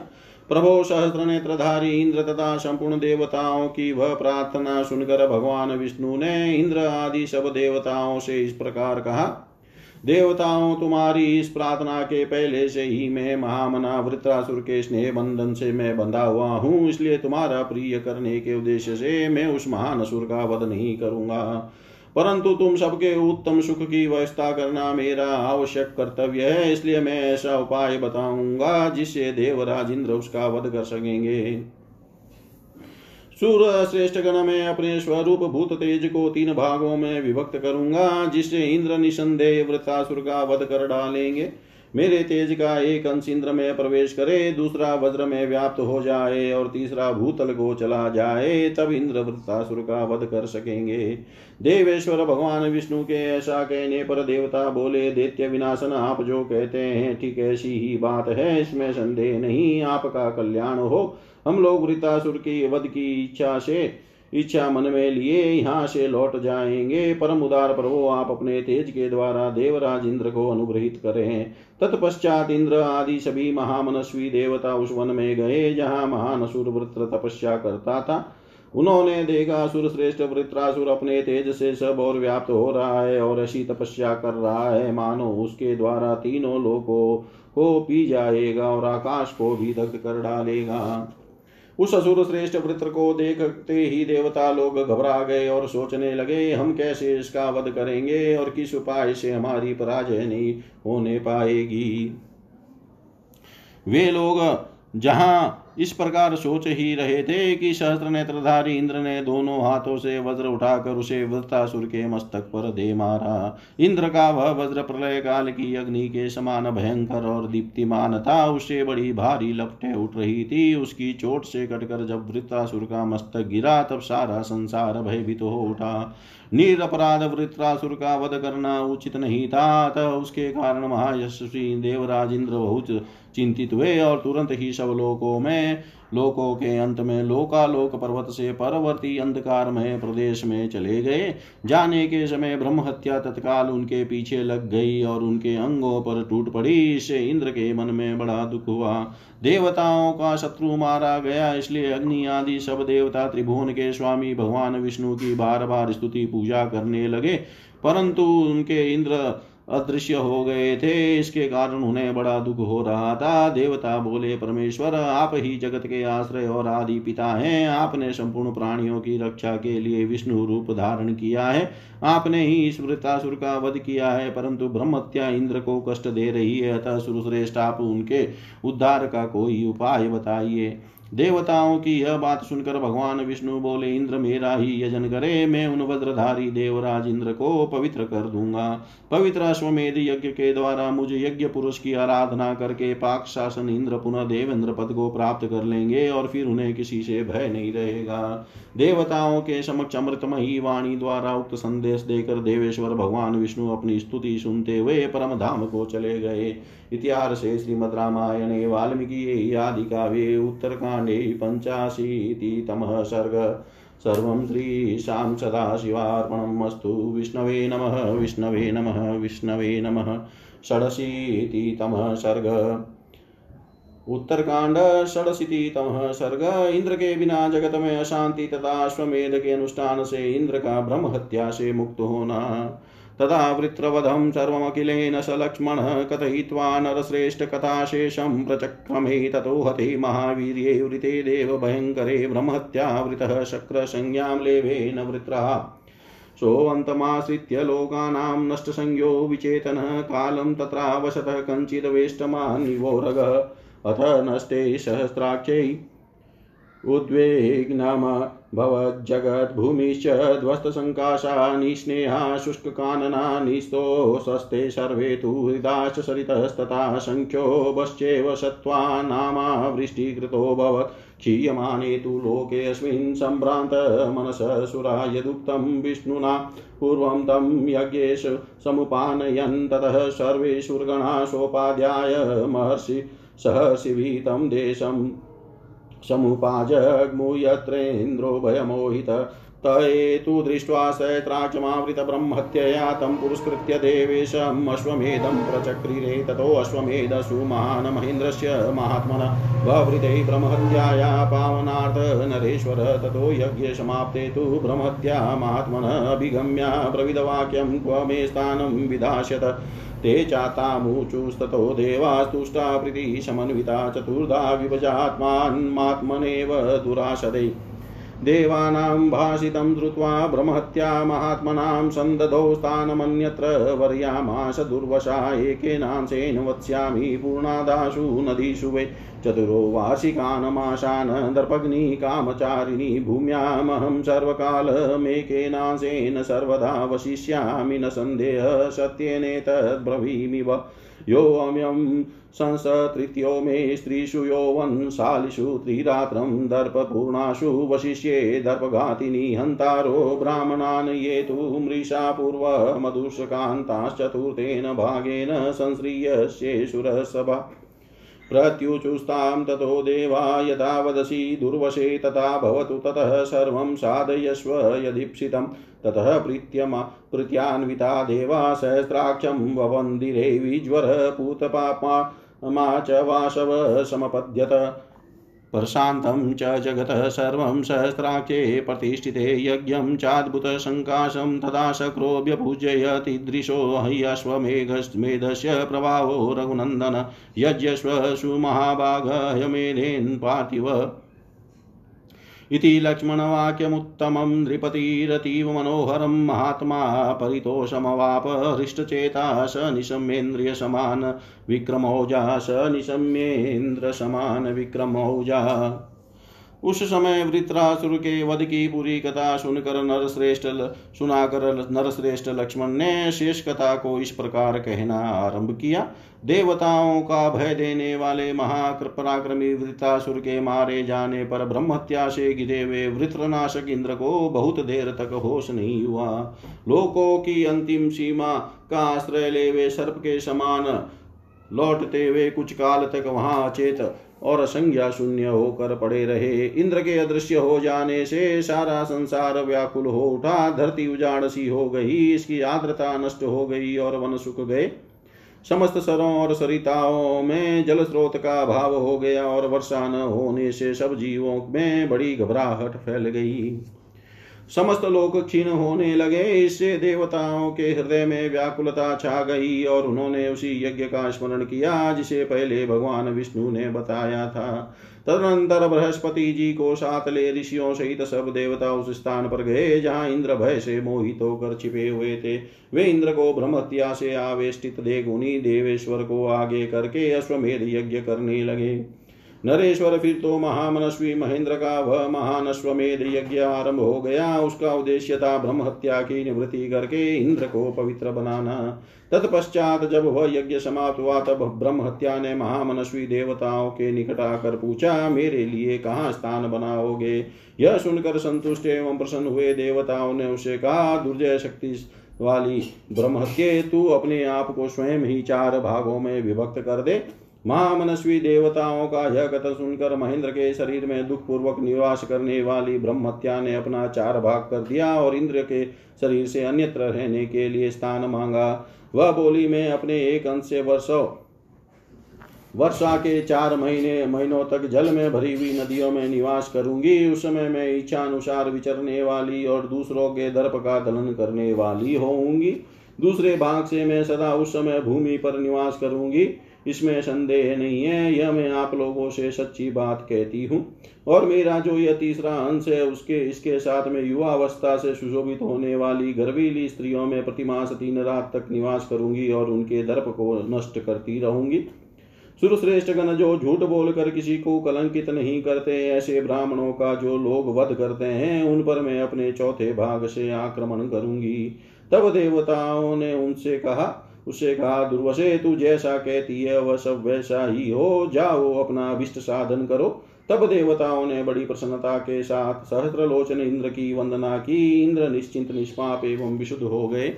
प्रभो सहस्त्र नेत्रधारी इंद्र तथा संपूर्ण देवताओं की वह प्रार्थना सुनकर भगवान विष्णु ने इंद्र आदि सब देवताओं से इस प्रकार कहा देवताओं, तुम्हारी इस प्रार्थना के पहले से ही मैं महामना वृत्रासुर के स्नेह बंधन से मैं बंधा हुआ हूँ, इसलिए तुम्हारा प्रिय करने के उद्देश्य से मैं उस महान असुर का वध नहीं करूँगा। परंतु तुम सबके उत्तम सुख की व्यवस्था करना मेरा आवश्यक कर्तव्य है, इसलिए मैं ऐसा उपाय बताऊँगा जिससे देवराज इंद्र उसका वध कर सकेंगे। सूर्य श्रेष्ठ गण में अपने स्वरूप भूत तेज को तीन भागों में विभक्त करूँगा, जिससे इंद्र निसंदेह वृतासुर का वध कर डालेंगे। मेरे तेज का एक अंश इंद्र में प्रवेश करे, दूसरा वज्र में व्याप्त हो जाए और तीसरा भूतल को चला जाए, तब इंद्र वृत्तासुर का वध कर सकेंगे। देवेश्वर भगवान विष्णु के ऐसा कहने पर देवता बोले, दैत्य विनाशन, आप जो कहते हैं, ठीक ऐसी ही बात है, इसमें संदेह नहीं, आपका कल्याण हो। हम लोग वृतासुर की वध की इच्छा से इच्छा मन में लिए यहाँ से लौट जाएँगे। परम उदार प्रभु, आप अपने तेज के द्वारा देवराज इंद्र को अनुग्रहित करें। तत्पश्चात इंद्र आदि सभी महामनस्वी देवता उस वन में गए, जहाँ महान असुर वृत्र तपस्या करता था। उन्होंने देखा असुर श्रेष्ठ वृत्रासुर अपने तेज से सब और व्याप्त हो रहा है और ऐसी तपस्या कर रहा है। मानो उसके द्वारा तीनों लोगों को पी जाएगा और आकाश को भी दग्ध कर डालेगा। उस असुर श्रेष्ठ वृत्र को देखते ही देवता लोग घबरा गए और सोचने लगे, हम कैसे इसका वध करेंगे और किस उपाय से हमारी पराजय नहीं होने पाएगी? वे लोग, जहाँ इस प्रकार सोच ही रहे थे कि सहस्त्र नेत्रधारी इंद्र ने दोनों हाथों से वज्र उठाकर उसे वृतासुर के मस्तक पर दे मारा। इंद्र का वह वज्र प्रलय काल की अग्नि के समान भयंकर और दीप्तिमान था। उससे बड़ी भारी लपटे उठ रही थी। उसकी चोट से कटकर जब वृतासुर का मस्तक गिरा, तब सारा संसार भयभीत तो हो उठा। निरपराध वृत्रासुर का वध करना उचित नहीं था। अतः उसके कारण महायशस्वी देवराज इंद्र बहुत चिंतित हुए और तुरंत ही सब लोकों में लोकों के अंत में लोकालोक पर्वत से परवर्ती अंधकार में प्रदेश में चले गए। जाने के समय ब्रह्म हत्या तत्काल उनके पीछे लग गई और उनके अंगों पर टूट पड़ी। इससे इंद्र के मन में बड़ा दुख हुआ। देवताओं का शत्रु मारा गया। इसलिए अग्नि आदि सब देवता त्रिभुवन के स्वामी भगवान विष्णु की बार बार स्तुति पूजा करने लगे। परंतु उनके इंद्र अदृश्य हो गए थे। इसके कारण उन्हें बड़ा दुख हो रहा था। देवता बोले, परमेश्वर, आप ही जगत के आश्रय और आदि पिता हैं। आपने संपूर्ण प्राणियों की रक्षा के लिए विष्णु रूप धारण किया है। आपने ही इस वृतासुर का वध किया है, परंतु ब्रह्मत्या इंद्र को कष्ट दे रही है। अतः सुरश्रेष्ठ आप उनके उद्धार का कोई उपाय बताइए। देवताओं की यह बात सुनकर भगवान विष्णु बोले, इंद्र मेरा ही यजन करे, मैं उन वज्रधारी देवराज इंद्र को पवित्र कर दूँगा। पवित्र अश्वमेध यज्ञ के द्वारा मुझे यज्ञ पुरुष की आराधना करके पाक शासन इंद्र पुनः देवेंद्र पद को प्राप्त कर लेंगे और फिर उन्हें किसी से भय नहीं रहेगा। देवताओं के समक्ष अमृतमयी वाणी द्वारा उक्त संदेश देकर देवेश्वर भगवान विष्णु अपनी स्तुति सुनते हुए परम धाम को चले गए। इतिहास श्रीमद रामायणे, वाल्मीकि, आदि काव्ये, उत्तरकांडे पंचाशीतितमः सर्ग। सर्वं श्रीशां सदाशिवार्पणम् अस्तु। विष्णवे नमः विष्णवे नमः विष्णवे नमः। षडशीतितमः सर्ग। उत्तरकांड षडशीतितमः सर्ग। इंद्र के बिना जगत में अशांति तथा अश्वमेध के अनुष्ठान से इंद्र का ब्रह्म हत्या से मुक्त होना। तदा वृत्रवधं सर्वमखिलेन स लक्ष्मणः कथयित्वा नरश्रेष्ठकथाशेषं प्रचक्रमे ततो हते महावीर्ये वृते देवभयङ्करे ब्रह्मत्यावृतः शक्रसंज्ञां लेवेन वृत्रः। सोऽन्तमाश्रित्य लोकानां नष्टसंज्ञो विचेतनः कालं तत्रावसतः कञ्चिदवेष्टमान्निवोरगः अथ नष्टे सहस्राक्षै उद्वेग्नम भवज्जगद्भूमिश्च ध्वस्तसङ्काशा निस्नेहा शुष्ककानना निस्तोषस्ते सर्वे तु हृदाश्च सरितस्तथा सङ्ख्यो वश्चेव सत्त्वा नामावृष्टिकृतोऽभवत् क्षीयमाने तु लोकेऽस्मिन् सम्भ्रान्तमनससुरा यदुक्तं विष्णुना। पूर्वं तं यज्ञेश समुपानयन्, ततः सर्वे सोपाध्याय महर्षि सह देशम् समुपाजग्मुयत्रेन्द्रो भयमोहित तु दृष्ट्वा सैत्राक्षमावृतब्रह्मत्यया तं पुरस्कृत्य देवेशम् अश्वमेधं प्रचक्रिरे ततोऽश्वमेधसु महान् महेन्द्रस्य महात्मनः ववृते ब्रह्महत्याया पावनार्थ नरेश्वर, ततो यज्ञसमाप्ते तु ब्रह्महत्या महात्मनः अभिगम्या प्रविदवाक्यं क्व मे स्थानं विधास्यत। ते चातामुचुस्ततो देवास्तुष्टा प्रीतिः समन्विता चतुर्धा विभजात्मान्मात्मनेव दुराशदै। देवानां भाषितं श्रुत्वा ब्रह्महत्या महात्मनां सन्दधौ स्थानमन्यत्र वर्यामाश दुर्वशा एकेनांशेन वत्स्यामि पूर्णादाशु नदीषु वै चतुरो वार्षिकानमाशान् दर्पग्नि कामचारिणी भूम्यामहं सर्वकालमेकेनांशेन सर्वदा वशिष्यामि न सन्देहः सत्येनेतद्ब्रवीमि व योऽम्यं संसतृतीयो मे स्त्रीषु यौवनशालिषु त्रिरात्रं दर्पपूर्णासु वशिष्ये दर्पघातिनी हन्तारो ब्राह्मणान् ये तु मृषा पूर्वमधुषकान्ताश्चतुर्थेन भागेन संश्रियस्येषुरसभा प्रत्युचुस्तां ततो देवा यथा वदसि दुर्वशे तथा भवतु ततः सर्वं साधयस्व यदीप्सितं। ततः प्रीत्यमा प्रीत्यान्विता देवा सहस्राक्षं ववन्दिरे विज्वरः पूतपापा मा च वासव समपद्यत प्रशान्तं च जगतः सर्वं सहस्राख्ये प्रतिष्ठिते यज्ञं चाद्भुतसङ्काशं तदा शक्रोऽभ्यपूजयतीदृशो ह्यश्वमेघमेधस्य प्रभावो रघुनन्दन। यज्ञस्व इति लक्ष्मणवाक्यमुत्तमं नृपतिरतीव मनोहरं महात्मा परितोषमवाप हृष्टचेता स निशम्येन्द्रियसमान विक्रमौजा स निशम्येन्द्रसमान विक्रमौजा। उस समय वृत्रासुर के वध की पूरी कथा सुनकर नरश्रेष्ठ सुनाकर नरश्रेष्ठ लक्ष्मण ने शेष कथा को इस प्रकार कहना आरंभ किया। देवताओं का भय देने वाले महापराक्रमी वृतासुर के मारे जाने पर ब्रह्मत्या से गिरे हुए वृत्रनाशक इंद्र को बहुत देर तक होश नहीं हुआ। लोकों की अंतिम सीमा का आश्रय ले वे सर्प के समान लौटते हुए कुछ काल तक वहाँ अचेत और संज्ञा शून्य होकर पड़े रहे। इंद्र के अदृश्य हो जाने से सारा संसार व्याकुल हो उठा। धरती उजाड़ सी हो गई, इसकी आर्द्रता नष्ट हो गई और वन सुख गए। समस्त सरों और सरिताओं में जल स्रोत का अभाव हो गया और वर्षा न होने से सब जीवों में बड़ी घबराहट फैल गई। समस्त लोग क्षीण होने लगे। इससे देवताओं के हृदय में व्याकुलता छा गई और उन्होंने उसी यज्ञ का स्मरण किया, जिसे पहले भगवान विष्णु ने बताया था। तदनंतर बृहस्पति जी को सात ले ऋषियों सहित सब देवता उस स्थान पर गए, जहाँ इंद्र भय से मोहित तो होकर छिपे हुए थे। वे इंद्र को ब्रह्मत्या से आवेष्टित उन्हीं देवेश्वर को आगे करके अश्वमेध यज्ञ करने लगे। नरेश्वर फिर तो महामनस्वी महेंद्र का वह महान अश्वमेध यज्ञ आरंभ हो गया। उसका उद्देश्य था ब्रह्म हत्या की निवृत्ति करके इंद्र को पवित्र बनाना। तत्पश्चात जब वह यज्ञ समाप्त हुआ, तब ब्रह्म हत्या ने महामनस्वी देवताओं के निकट आकर पूछा, मेरे लिए कहाँ स्थान बनाओगे? यह सुनकर संतुष्ट एवं प्रसन्न हुए देवताओं ने उसे कहा, दुर्जय शक्ति वाली ब्रह्मत्ये तू अपने आप को स्वयं ही चार भागों में विभक्त कर दे। महामनस्वी देवताओं का यह कथन सुनकर महेंद्र के शरीर में दुख पूर्वक निवास करने वाली ब्रह्मत्या ने अपना चार भाग कर दिया और इंद्र के शरीर से अन्यत्र रहने के लिए स्थान मांगा। वह बोली, मैं अपने एक अंश से वर्षों, वर्षा के चार महीने, महीनों तक जल में भरी हुई नदियों में निवास करूँगी। उस समय मैं इच्छा अनुसार विचरने वाली और दूसरों के दर्प का दलन करने वाली होऊँगी। दूसरे भाग से मैं सदा उस समय भूमि पर निवास करूँगी। इसमें संदेह नहीं है, यह मैं आप लोगों से सच्ची बात कहती हूँ। और मेरा जो यह तीसरा अंश है, उसके, इसके साथ में युवा अवस्था से सुशोभित होने वाली गर्वीली स्त्रियों में प्रतिमास तीन रात तक निवास करूँगी और उनके दर्प को नष्ट करती रहूँगी। सुरश्रेष्ठ गण, जो झूठ बोलकर किसी को कलंकित नहीं करते, ऐसे ब्राह्मणों का जो लोग वध करते हैं, उन पर मैं अपने चौथे भाग से आक्रमण करूँगी। तब देवताओं ने उनसे कहा उससे कहा दुर्वशे तू जैसा कहती है, वह सब वैसा ही हो। जाओ, अपना अभिष्ट साधन करो। तब देवताओं ने बड़ी प्रसन्नता के साथ सहस्त्र लोचन इंद्र की वंदना की। इंद्र निश्चिंत, निष्पाप एवं विशुद्ध हो गए।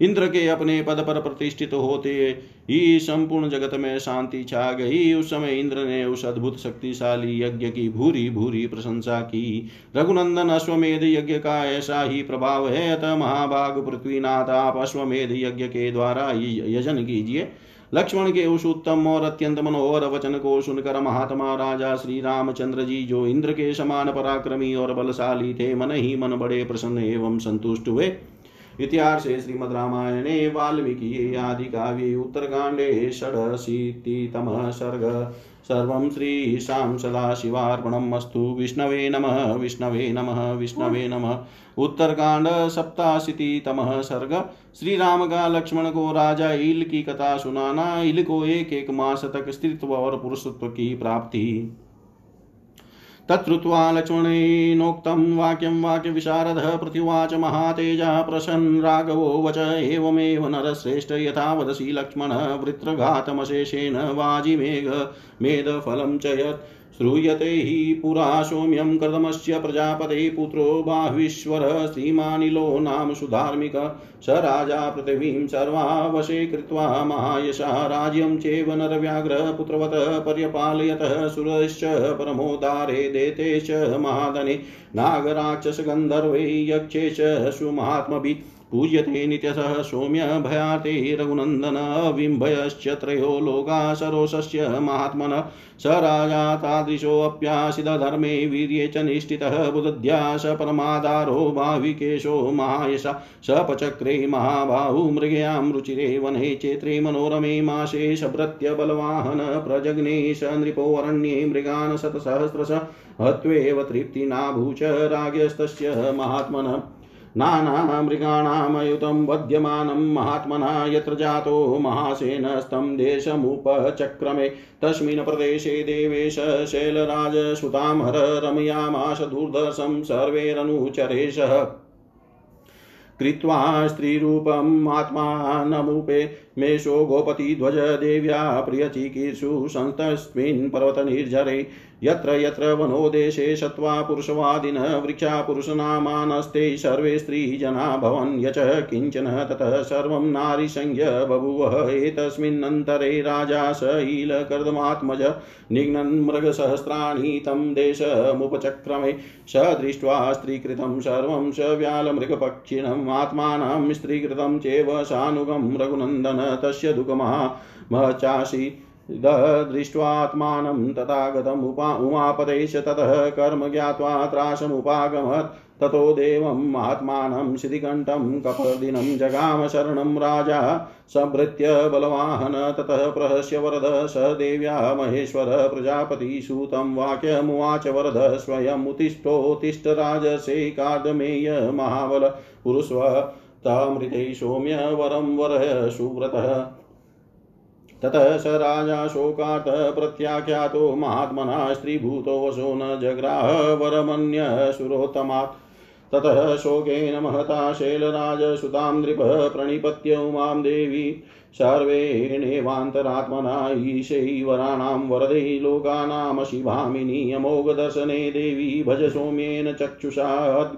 इंद्र के अपने पद पर प्रतिष्ठित होते ही संपूर्ण जगत में शांति छा गई। उस समय इंद्र ने उस अद्भुत शक्तिशाली यज्ञ की भूरी भूरी प्रशंसा की। रघुनंदन अश्वमेध यज्ञ का ऐसा ही प्रभाव है। अतः महाभाग पृथ्वीनाथ, आप अश्वमेध यज्ञ के द्वारा यजन कीजिए। लक्ष्मण के उस उत्तम और अत्यंत मनोहर वचन को सुनकर महात्मा राजा श्री रामचंद्र जी, जो इंद्र के समान पराक्रमी और बलशाली थे, मन ही मन बड़े प्रसन्न एवं संतुष्ट हुए। इतिहासे श्रीमद्रामायणे वाल्मीकि आदिकाव्ये उत्तरकाण्डे षडशीतितमः सर्ग सर्वं श्रीशां सदाशिवार्पणम् अस्तु विष्णवे नमः विष्णवे नमः विष्णवे नमः। उत्तरकांड सप्ताशीतितमः सर्ग श्री राम का लक्ष्मण को राजा ईल की कथा सुनाना। ईल को एक एक मास तक स्त्रीत्व और पुरुषत्व की प्राप्ति। तच्छ्रुत्वा लक्ष्मणेनोक्तं वाक्यं वाक्यविशारदः प्रत्युवाच महातेजः प्रसन् राघवो वच एवमेव नरश्रेष्ठ यथा लक्ष्मण वृत्रघातमशेषेण वाजिमेघ मेदफलं च यत् श्रूयते हि पुरा सौम्यं कर्दमस्य प्रजापते पुत्रो बाह्वीश्वरः श्रीमानिलो नाम सुधार्मिक स राजा पृथिवीं सर्वावशे कृत्वा महायशा राज्यं चेव नरव्याघ्र पुत्रवत् पर्यपालयतः सुरश्च परमोदारे देते च महादने नागराक्षसगन्धर्वै यक्षे च सुमात्मभिः पूज्यते नित्यशः सौम्य भयाते रघुनन्दन बिम्भयश्च त्रयो लोका सरोषस्य महात्मन स राजा तादृशोऽप्यासितधर्मे वीर्ये च निष्ठितः बुद्ध्या स परमाधारो भाविकेशो महायशा सपचक्रे महाबाहु मृगयां रुचिरे वने चेत्रे मनोरमे माशे शभृत्य बलवाहन प्रजग्ने स नृपोऽरण्ये मृगान् शतसहस्रश हत्वेव तृप्तिनाभूच राज्ञस्तस्य महात्मनः नानामृगाणामयुतं वध्यमानं महात्मना यत्र जातो महासेनस्तं देशमुपचक्रमे। तस्मिन् प्रदेशे देवेश शैलराजसुतां हर रमयामाश दुर्धर्षं सर्वैरनुचरेशः। कृत्वा स्त्रीरूपम् आत्मानमुपे मेषो गोपतिध्वज देव्या प्रियचिकीर्षु संस्तस्मिन् पर्वतनिर्झरे यत्र यत्र वनोदेशे शत्वा पुरुषवादिनः वृक्षा पुरुषनामानस्ते सर्वे स्त्रीजना भवन् यच किंचन ततः सर्वं नारीसंज्ञ बभूव। एतस्मिन्नन्तरे राजा स ईलकर्दमात्मज निघ्नन् मृगसहस्राणि तं देशमुपचक्रमे। स दृष्ट्वा स्त्रीकृतं सर्वं स व्यालमृगपक्षिणम्। आत्मानं स्त्रीकृतं चेव सानुगं रघुनन्दन तस्य दुःखमः महचासि दृष्ट्वात्मानं तथागतम् उपा, उमापदेश ततः कर्म ज्ञात्वा त्रासमुपागमत् ततो देवम् आत्मानं कपर्दिनं जगाम शरणं राजा। संभृत्य बलवाहन ततः प्रहस्य वरद, स देव्या महेश्वर प्रजापतिसूतं वाक्यमुवाच वरद स्वयमुत्तिष्ठोत्तिष्ठ राजसे कादमेय महाबल। पुरुष्व तामृते सौम्य वरं वरः सुव्रतः। ततः स राजा शोकात् प्रत्याख्यातो महात्मना स्त्रीभूतो वशो न जग्राह वरमन्यसुरोत्तमात् ततः शोकेन महता शैलराजसुतां नृपः प्रणिपत्य उमां देवी। सर्वेणेवान्तरात्मना ईशैवराणां वरदे लोकानां शिभामिनी अमोघदर्शने देवी। भज सौम्येन चक्षुषा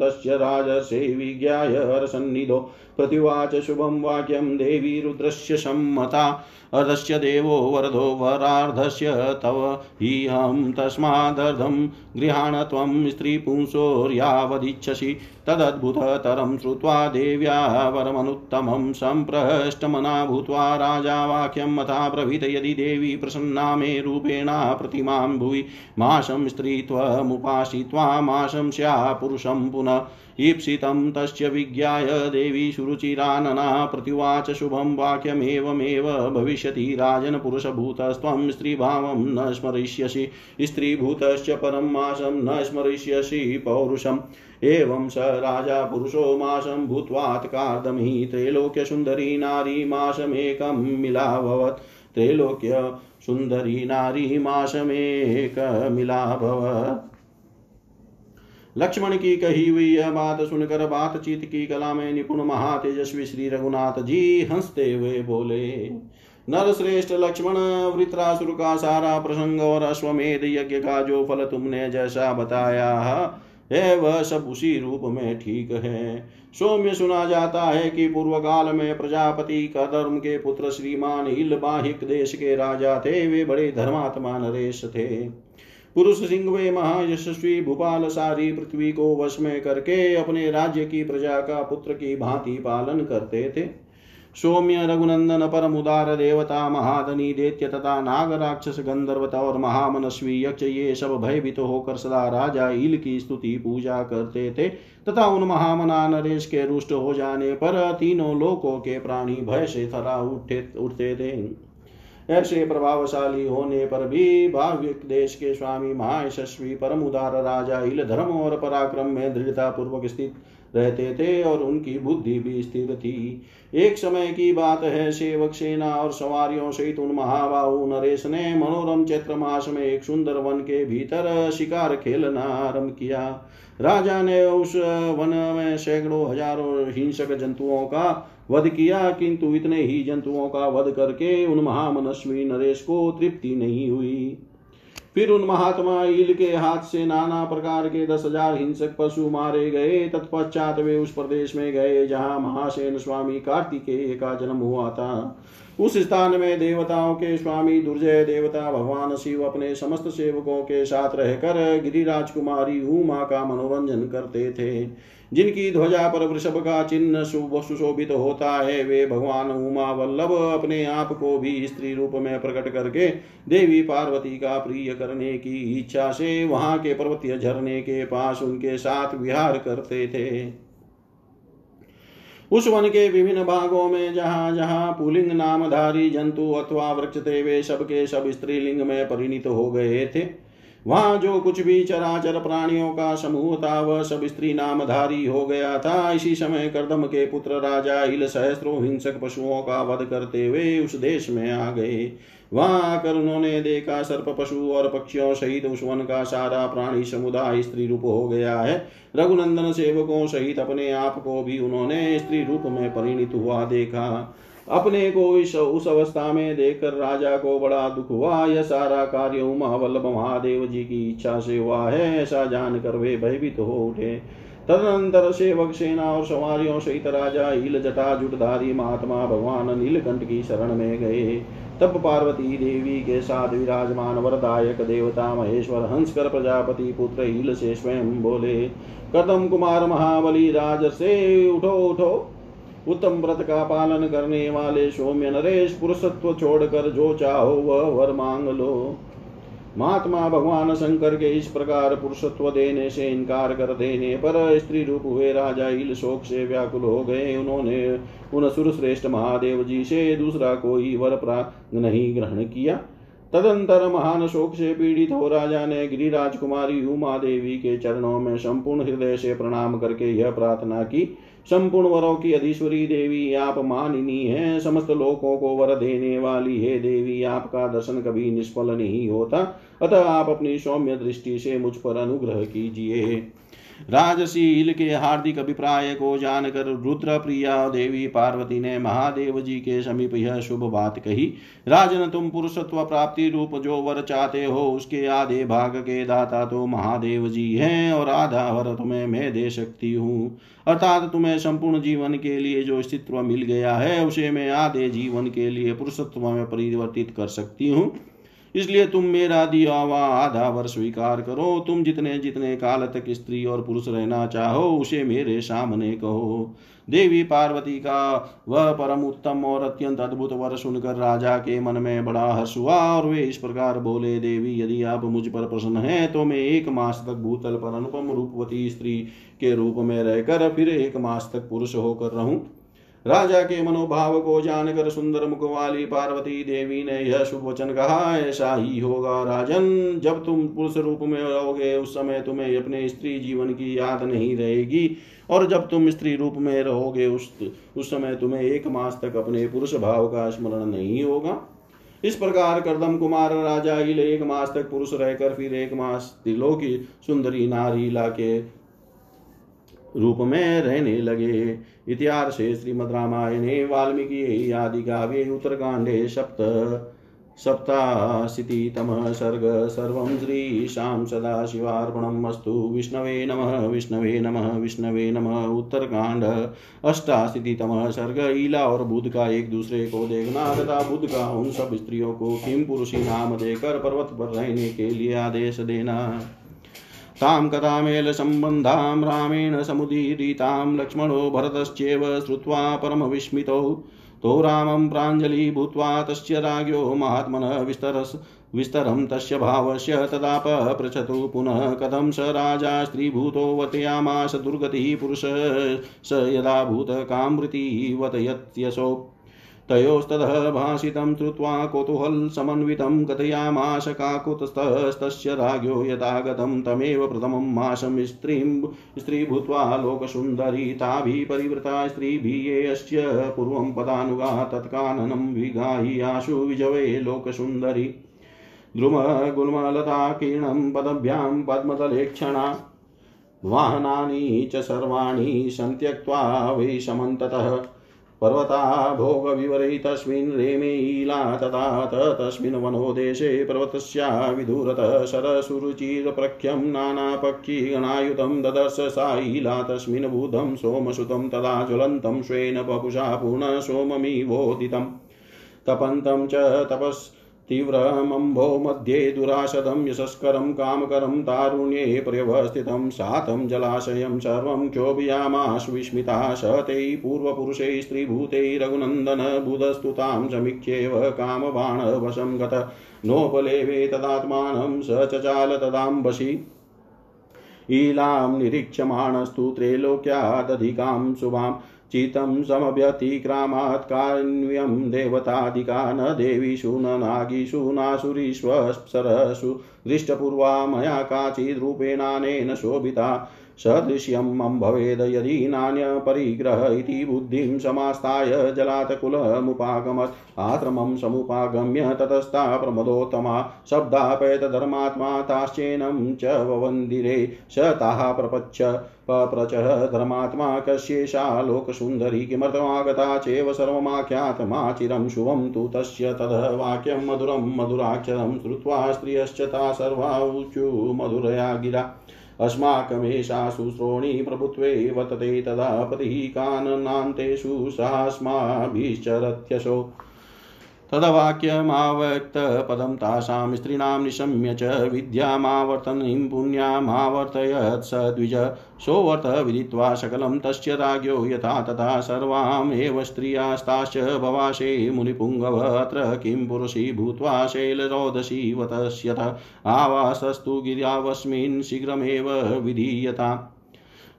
तस्य राजर्षे विज्ञाय हरसन्निधो। प्रतिवाच शुभं वाक्यं देवी रुद्रस्य सम्मता। अर्धस्य देवो वरदो वरार्धस्य तव। ह्यहं तस्मादर्धं गृहाण त्वं स्त्रीपुंसोर्यावदिच्छसि तदद्भुततरं श्रुत्वा देव्या वरमनुत्तमं सम्प्रष्टमना भूत्वा राजा वाक्यं मथा ब्रवीत यदि देवी प्रसन्ना मे रूपेणा प्रतिमां भुवि। माशं स्त्रीत्वमुपासित्वा माशं स्या पुनः ईप्सितं तस्य विज्ञाय देवी सुरुचिरानना प्रतिवाच शुभं वाक्यमेवमेव भविष्यति राजनपुरुषभूतस्त्वं स्त्रीभावं न स्मरिष्यसि स्त्रीभूतश्च परं मासं न स्मरिष्यसि पौरुषम्। एवं स राजा पुरुषो मासं भूत्वात् कार्दमी त्रैलोक्यसुन्दरी नारी मासमेकं मिलाभवत्। त्रैलोक्य सुन्दरी नारी मासमेकमिलाभवत् लक्ष्मण की कही हुई यह बात सुनकर बातचीत की कला में निपुण महातेजस्वी श्री रघुनाथ जी हँसते हुए बोले नर श्रेष्ठ लक्ष्मण, वृत्रासुर का सारा प्रसंग और अश्वमेध यज्ञ का जो फल तुमने जैसा बताया है वह सब उसी रूप में ठीक है। सौम्य सुना जाता है कि पूर्व काल में प्रजापति का धर्म के पुत्र श्रीमान इल बाहिक देश के राजा थे, वे बड़े धर्मात्मा नरेश थे। पुरुष सिंह वे महायशस्वी भूपाल सारी पृथ्वी को वश में करके अपने राज्य की प्रजा का पुत्र की भांति पालन करते थे। सौम्य रघुनंदन परम उदार देवता, महादनी, दैत्य तथा नाग राक्षस गंधर्वता और महामनस्वी यक्ष, ये सब भयभीत होकर सदा राजा ईल की स्तुति पूजा करते थे तथा उन महामना नरेश के रुष्ट हो जाने पर तीनों लोकों के प्राणी भय से थरा उठे, उठते थे। ऐसे प्रभावशाली होने पर भी भाव्य देश के स्वामी महायशस्वी परम उदार राजा इल धर्म और पराक्रम में दृढ़ता पूर्वक स्थित रहते थे और उनकी बुद्धि भी स्थिर थी। एक समय की बात है, सेवक सेना और सवारियों सहित उन महाबाहु नरेश ने मनोरम चैत्र मास में एक सुंदर वन के भीतर शिकार खेलना आरंभ किया। राजा ने उस वन में सैकड़ों हज़ारों हिंसक जंतुओं का वध किया, किंतु इतने ही जंतुओं का वध करके उन महामनस्वी नरेश को तृप्ति नहीं हुई। फिर उन महात्मा ईल के हाथ से नाना प्रकार के दस हज़ार हिंसक पशु मारे गए। तत्पश्चात वे उस प्रदेश में गए, जहाँ महासेन स्वामी कार्तिकेय का जन्म हुआ था। उस स्थान में देवताओं के स्वामी, दुर्जय देवता, भगवान शिव अपने समस्त सेवकों के साथ रहकर गिरिराज कुमारी उमा का मनोरंजन करते थे। जिनकी ध्वजा पर वृषभ का चिन्ह शुभ सुशोभित तो होता है, वे भगवान उमा वल्लभ अपने आप को भी स्त्री रूप में प्रकट करके देवी पार्वती का प्रिय करने की इच्छा से वहाँ के पर्वतीय झरने के पास उनके साथ विहार करते थे। उस वन के विभिन्न भागों में जहाँ जहाँ पुलिंग नामधारी जंतु अथवा वृक्ष थे वे सबके सब स्त्रीलिंग में परिणित हो गए थे। वहाँ जो कुछ भी चराचर प्राणियों का समूह था, वह सब स्त्री नामधारी हो गया था। इसी समय कर्दम के पुत्र राजा इल सहस्रो हिंसक पशुओं का वध करते हुए उस देश में आ गए। वहाँ आकर उन्होंने देखा, सर्प पशु और पक्षियों सहित उस वन का सारा प्राणी समुदाय स्त्री रूप हो गया है। रघुनंदन सेवकों सहित अपने आप को भी उन्होंने स्त्री रूप में परिणित हुआ देखा। अपने को इस उस अवस्था में देखकर राजा को बड़ा दुख हुआ। यह सारा कार्य उमा वल्लभ महादेव जी की इच्छा से हुआ है, ऐसा जानकर वे भयभीत हो उठे। तदनंतर सेवक सेना और सवारियों सहित राजा हिल जटा जुटधारी महात्मा भगवान नीलकंठ की शरण में गए। तब पार्वती देवी के साथ विराजमान वरदायक देवता महेश्वर, हंसकर प्रजापति पुत्र हिल से स्वयं बोले, कदम कुमार महाबली राज से उठो उठो। उत्तम व्रत का पालन करने वाले सौम्य नरेश पुरुषत्व छोड़कर जो चाहो वह वर मांग लो। महात्मा भगवान शंकर के इस प्रकार पुरुषत्व देने से इनकार कर देने पर स्त्री रूप हुए राजा इल शोक से व्याकुल हो गए। उन्होंने उन सुरश्रेष्ठ महादेव जी से दूसरा कोई वर प्राप्त नहीं ग्रहण किया। तदंतर महान शोक से पीड़ित हो राजा ने गिरिराज कुमारी उमा देवी के चरणों में संपूर्ण हृदय से प्रणाम करके यह प्रार्थना की संपूर्ण वरों की अधीश्वरी देवी आप मानिनी हैं। समस्त लोकों को वर देने वाली हे देवी, आपका दर्शन कभी निष्फल नहीं होता। अतः आप अपनी सौम्य दृष्टि से मुझ पर अनुग्रह कीजिए। राजशील के हार्दिक अभिप्राय को जानकर रुद्र प्रिया देवी पार्वती ने महादेव जी के समीप यह शुभ बात कही। राजन, तुम पुरुषत्व प्राप्ति रूप जो वर चाहते हो, उसके आधे भाग के दाता तो महादेव जी हैं और आधा वर तुम्हें मैं दे सकती हूँ। अर्थात तुम्हें संपूर्ण जीवन के लिए जो अस्तित्व मिल गया है, उसे मैं आधे जीवन के लिए पुरुषत्व में परिवर्तित कर सकती हूँ। इसलिए तुम मेरा दिया हुआ आधा वर स्वीकार करो। तुम जितने जितने काल तक स्त्री और पुरुष रहना चाहो, उसे मेरे सामने कहो। देवी पार्वती का वह परम उत्तम और अत्यंत अद्भुत वर सुनकर राजा के मन में बड़ा हर्ष हुआ और वे इस प्रकार बोले, देवी, यदि आप मुझ पर प्रसन्न हैं तो मैं एक मास तक भूतल पर अनुपम रूपवती स्त्री के रूप में रहकर फिर एक मास तक पुरुष होकर रहूँ। राजा के मनोभाव को जानकर सुंदर मुख वाली पार्वती देवी ने यह शुभ वचन कहा, ऐसा ही होगा राजन। जब तुम पुरुष रूप में रहोगे, उस समय तुम्हें अपने स्त्री जीवन की याद नहीं रहेगी। और जब तुम स्त्री रूप में रहोगे, उस उस समय तुम्हें एक मास तक अपने पुरुष भाव का स्मरण नहीं होगा। इस प्रकार करदम कुमार राजा इल एक मास तक पुरुष रहकर फिर एक मास तिलो की सुंदरी नारी लाके रूप में रहने लगे। इतिहास श्रीमद रामायणे, वाल्मीकि आदि काव्ये उत्तरकाण्डे सप्त, सप्ताशीतितमः सर्ग, सर्वं श्रीशां सदाशिवार्पणम् अस्तु। विष्णवे नमः विष्णवे नमः विष्णवे नमः। उत्तरकांड, अष्टाशीतितमः सर्ग, ईला और बुद्ध का एक दूसरे को देखना तथा बुद्ध का उन सब स्त्रियों को किम पुरुषी नाम देकर पर्वत पर रहने के लिए आदेश देना। तां कथामेलसम्बन्धां रामेण समुदीरितां लक्ष्मणो भरतश्चेव श्रुत्वा परमविस्मितौ। तो रामं प्राञ्जलिभूत्वा तस्य राज्ञो महात्मनः विस्तरस् विस्तरं तस्य भावस्य तदाप पृच्छतु पुनः कथं स राजा स्त्रीभूतो वतयामास दुर्गतिः पुरुष स यदा भूतकामृतिवतयत्यसौ तयोस्ततः भाषितं श्रुत्वा कौतूहलसमन्वितं कथयामाश काकुतस्तस्य राज्ञो यथागतं तमेव प्रथमं मासं स्त्रीं स्त्री भूत्वा लोकसुन्दरी ताभिः परिवृता स्त्रीभिः अस्य पूर्वं पदानुगा तत्काननं आशु विजवे लोकसुन्दरी। द्रुमगुल्मलताकीर्णं पदभ्यां पद्मतलेक्षणा। वाहनानि च सर्वाणि सन्त्यक्त्वा वै समन्ततः पर्वता भोगविवरै तस्मिन् ईला तथा तस्मिन् वनोदेशे पर्वतस्या विधुरतः सरसुरुचिरप्रख्यं नानापक्षिगणायुतं ददर्श साईला तस्मिन् बुधं सोमसुतं तदा ज्वलन्तं स्वेन पपुषा पुनः सोममिवोदितं तपन्तं च तपस् तीव्रमम्भो मध्ये दुराशदं यशस्करं कामकरं तारुण्ये पर्यवस्थितं सातं जलाशयं सर्वं क्षोभयामाशु विस्मिता स ते पूर्वपुरुषै स्त्रीभूते रघुनन्दन बुधस्तुतां समीक्ष्येव कामबाणवशं गत नोपलेवे तदात्मानं स चचाल तदाम्बसि। ईलां निरीक्ष्यमाणस्तु त्रैलोक्यादधिकां शुभाम् चितं समभ्यतिक्रामात् कान्व्यं देवतादिका न देवीषु न नागीषु नासुरीष्वप्सरसु दृष्टपूर्वा मया काचिद्रूपेणानेन शोभिता सदृश्यम् भवेद यदि नान्यपरिग्रह इति बुद्धिं समास्ताय जलातकुलमुपागमत् आश्रमं समुपागम्य ततस्ता प्रमदोत्तमा। शब्दापैतधर्मात्मा ताश्चेनं च ववन्दिरे। स ताः प्रपच्छ पप्रचः धर्मात्मा कस्येषा लोकसुन्दरी। किमर्थमागता चेव सर्वमाख्यातमाचिरं शुभं तु तस्य तद् वाक्यं मधुरं मधुराक्षरं श्रुत्वा स्त्रियश्च ता सर्वा ऊचु मधुरया गिरा। अस्माकमेषा शुश्रोणी प्रभुत्वे वतते तदा पतिः काननान्तेषु सास्माभिश्चरत्यशो तदवाक्यमावक्तपदं तासां स्त्रीणां निशम्य च विद्यामावर्तनीं पुण्यामावर्तयत् स द्विज। सोऽवर्त विदित्वा सकलं तस्य राज्ञो यथा तथा सर्वाम् एव स्त्रियास्ताश्च भवाशे मुनिपुङ्गव अत्र किं पुरुषी भूत्वा शैलरोदसी वतस्यत। आवासस्तु गिर्यावस्मिन् शीघ्रमेव विधीयता।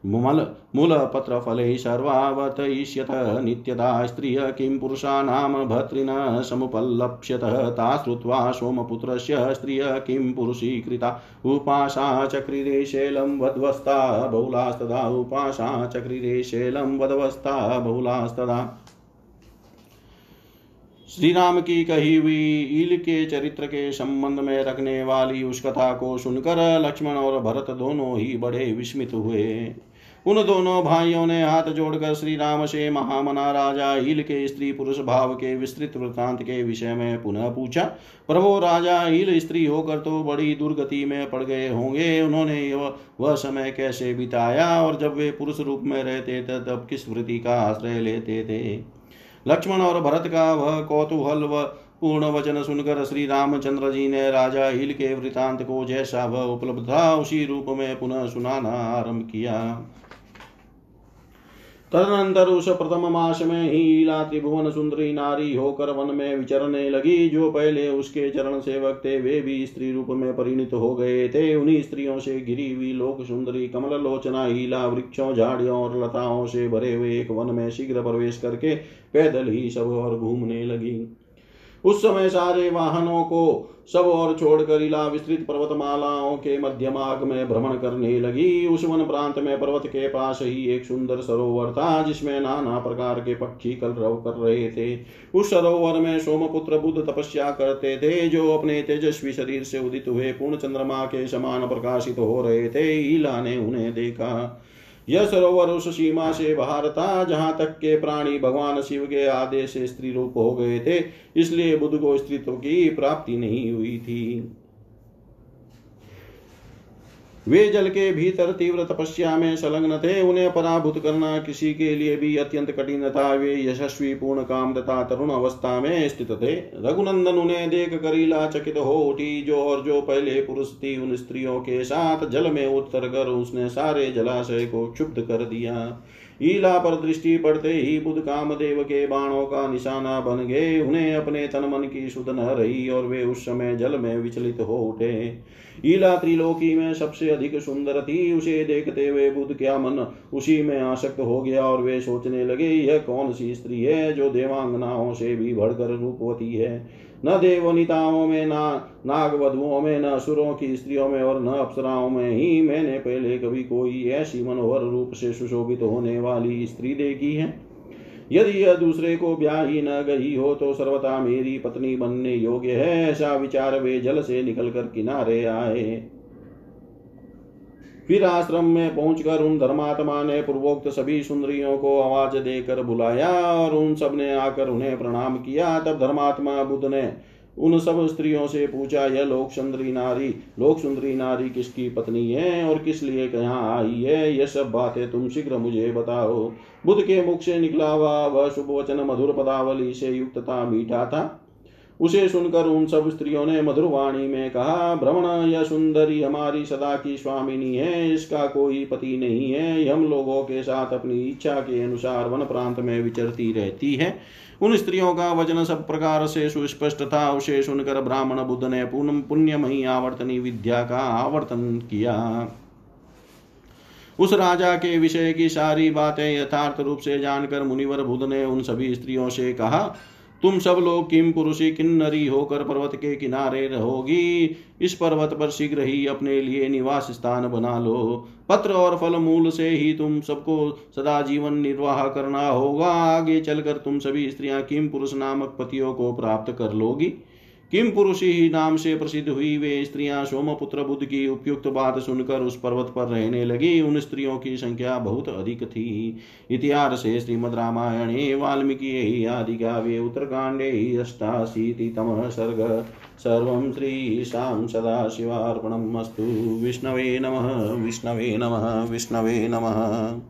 मुमल मूलपत्रफलैः सर्वावतयिष्यत नित्यदा स्त्रिय किं पुरुषाणां भर्तृन समुपलप्स्यत, ता श्रुत्वा सोमपुत्रस्य स्त्रिय किं पुरुषीकृता। उपासा चक्रिरे शैलं बहुलास्तदा उपासा चक्रिरे शैलं वध्वस्ता बहुलास्तदा। श्री राम की कही हुई ईल के चरित्र के संबंध में रखने वाली उस कथा को सुनकर लक्ष्मण और भरत दोनों ही बड़े विस्मित हुए। उन दोनों भाइयों ने हाथ जोड़कर श्री राम से महामना राजा ईल के स्त्री पुरुष भाव के विस्तृत वृतांत के विषय में पुनः पूछा, प्रभो राजा ईल स्त्री होकर तो बड़ी दुर्गति में पड़ गए होंगे। उन्होंने वह समय कैसे बिताया और जब वे पुरुष रूप में रहते थे, तब किस वृत्ति का आश्रय लेते थे? लक्ष्मण और भरत का वह कौतूहल व पूर्ण वचन सुनकर श्री रामचंद्र जी ने राजा हिल के वृतांत को जैसा वह उपलब्ध था, उसी रूप में पुनः सुनाना आरंभ किया। तदनंतर उस प्रथम मास में ही ईला त्रिभुवन सुंदरी नारी होकर वन में विचरने लगी, जो पहले उसके चरण सेवक थे, वे भी स्त्री रूप में परिणित हो गए थे। उन्हीं स्त्रियों से गिरी हुई लोक सुंदरी कमल लोचना हीला, वृक्षों, झाड़ियों और लताओं से भरे हुए एक वन में शीघ्र प्रवेश करके पैदल ही सब और घूमने लगी। उस समय सारे वाहनों को सब और छोड़कर इला विस्तृत पर्वतमालाओं के मध्य मार्ग में भ्रमण करने लगी। उस वन प्रांत में पर्वत के पास ही एक सुंदर सरोवर था, जिसमें नाना प्रकार के पक्षी कलरव कर रहे थे। उस सरोवर में सोमपुत्र बुद्ध तपस्या करते थे, जो अपने तेजस्वी शरीर से उदित हुए पूर्ण चंद्रमा के समान प्रकाशित हो रहे थे। ईला ने उन्हें देखा। यह सरोवर उस सीमा से बाहर था, जहाँ तक के प्राणी भगवान शिव के आदेश से स्त्री रूप हो गए थे, इसलिए बुद्ध को स्त्रीत्व की प्राप्ति नहीं हुई थी। वे जल के भीतर तीव्र तपस्या में संलग्न थे, उन्हें पराभूत करना किसी के लिए भी अत्यंत कठिन था। वे यशस्वी पूर्ण काम तथा तरुण अवस्था में स्थित थे। रघुनंदन उन्हें देख कर चकित हो उठी। जो और जो पहले पुरुष थी, उन स्त्रियों के साथ जल में उतर कर उसने सारे जलाशय को क्षुब्ध कर दिया। ईला पर दृष्टि पड़ते ही बुद्ध कामदेव के बाणों का निशाना बन गए। उन्हें अपने तन मन की सुध न रही और वे उस समय जल में विचलित हो उठे। ईला त्रिलोकी में सबसे अधिक सुंदर थी। उसे देखते हुए बुद्ध क्या मन, उसी में आसक्त हो गया और वे सोचने लगे, यह कौन सी स्त्री है जो देवांगनाओं से भी बढ़कर रूपवती है? न देवनिताओं में, ना नाग वधुओं में, न असुरों की स्त्रियों में और न अप्सराओं में ही मैंने पहले कभी कोई ऐसी मनोहर रूप से सुशोभित होने वाली स्त्री देखी है। यदि यह दूसरे को ब्याह न गई हो तो सर्वथा मेरी पत्नी बनने योग्य है, ऐसा विचार वे जल से निकलकर किनारे आए। फिर आश्रम में पहुंचकर उन धर्मात्मा ने पूर्वोक्त सभी सुंदरियों को आवाज़ देकर बुलाया और उन सबने आकर उन्हें प्रणाम किया। तब धर्मात्मा बुद्ध ने उन सब स्त्रियों से पूछा, यह लोक सुंदरी नारी, लोक सुंदरी नारी किसकी पत्नी है और किस लिए यहाँ आई है? यह सब बातें तुम शीघ्र मुझे बताओ। बुद्ध के मुख से निकला हुआ वह शुभ वचन मधुर पदावली से युक्तता मीठा था। उसे सुनकर उन सब स्त्रियों ने मधुरवाणी में कहा भ्रमण यह सुंदरी हमारी सदा की स्वामिनी है, इसका कोई पति नहीं है। हम लोगों के साथ अपनी इच्छा के अनुसार वन प्रांत में विचरती रहती है। उन स्त्रियों का वचन सब प्रकार से सुस्पष्ट था। उसे सुनकर ब्राह्मण बुद्ध ने पूर्ण पुण्यमयी आवर्तनी विद्या का आवर्तन किया। उस राजा के विषय की सारी बातें यथार्थ रूप से जानकर मुनिवर बुद्ध ने उन सभी स्त्रियों से कहा तुम सब लोग किम पुरुषी किन्नरी होकर पर्वत के किनारे रहोगी। इस पर्वत पर शीघ्र ही अपने लिए निवास स्थान बना लो। पत्र और फल मूल से ही तुम सबको सदा जीवन निर्वाह करना होगा। आगे चलकर तुम सभी स्त्रियाँ किम पुरुष नामक पतियों को प्राप्त कर लोगी। किम पुरुषी नाम से प्रसिद्ध हुई वे स्त्रियाँ सोमपुत्र बुद्ध की उपयुक्त बात सुनकर उस पर्वत पर रहने लगी। उन स्त्रियों की संख्या बहुत अधिक थी। इतिहास से श्रीमद रामायणे, वाल्मीकि आदि काव्ये उत्तरकांडे, अष्टाशीतितमः सर्ग, सर्वं श्रीशां सदाशिवार्पणम् अस्तु। विष्णवे नमः विष्णवे नमः विष्णवे नमः।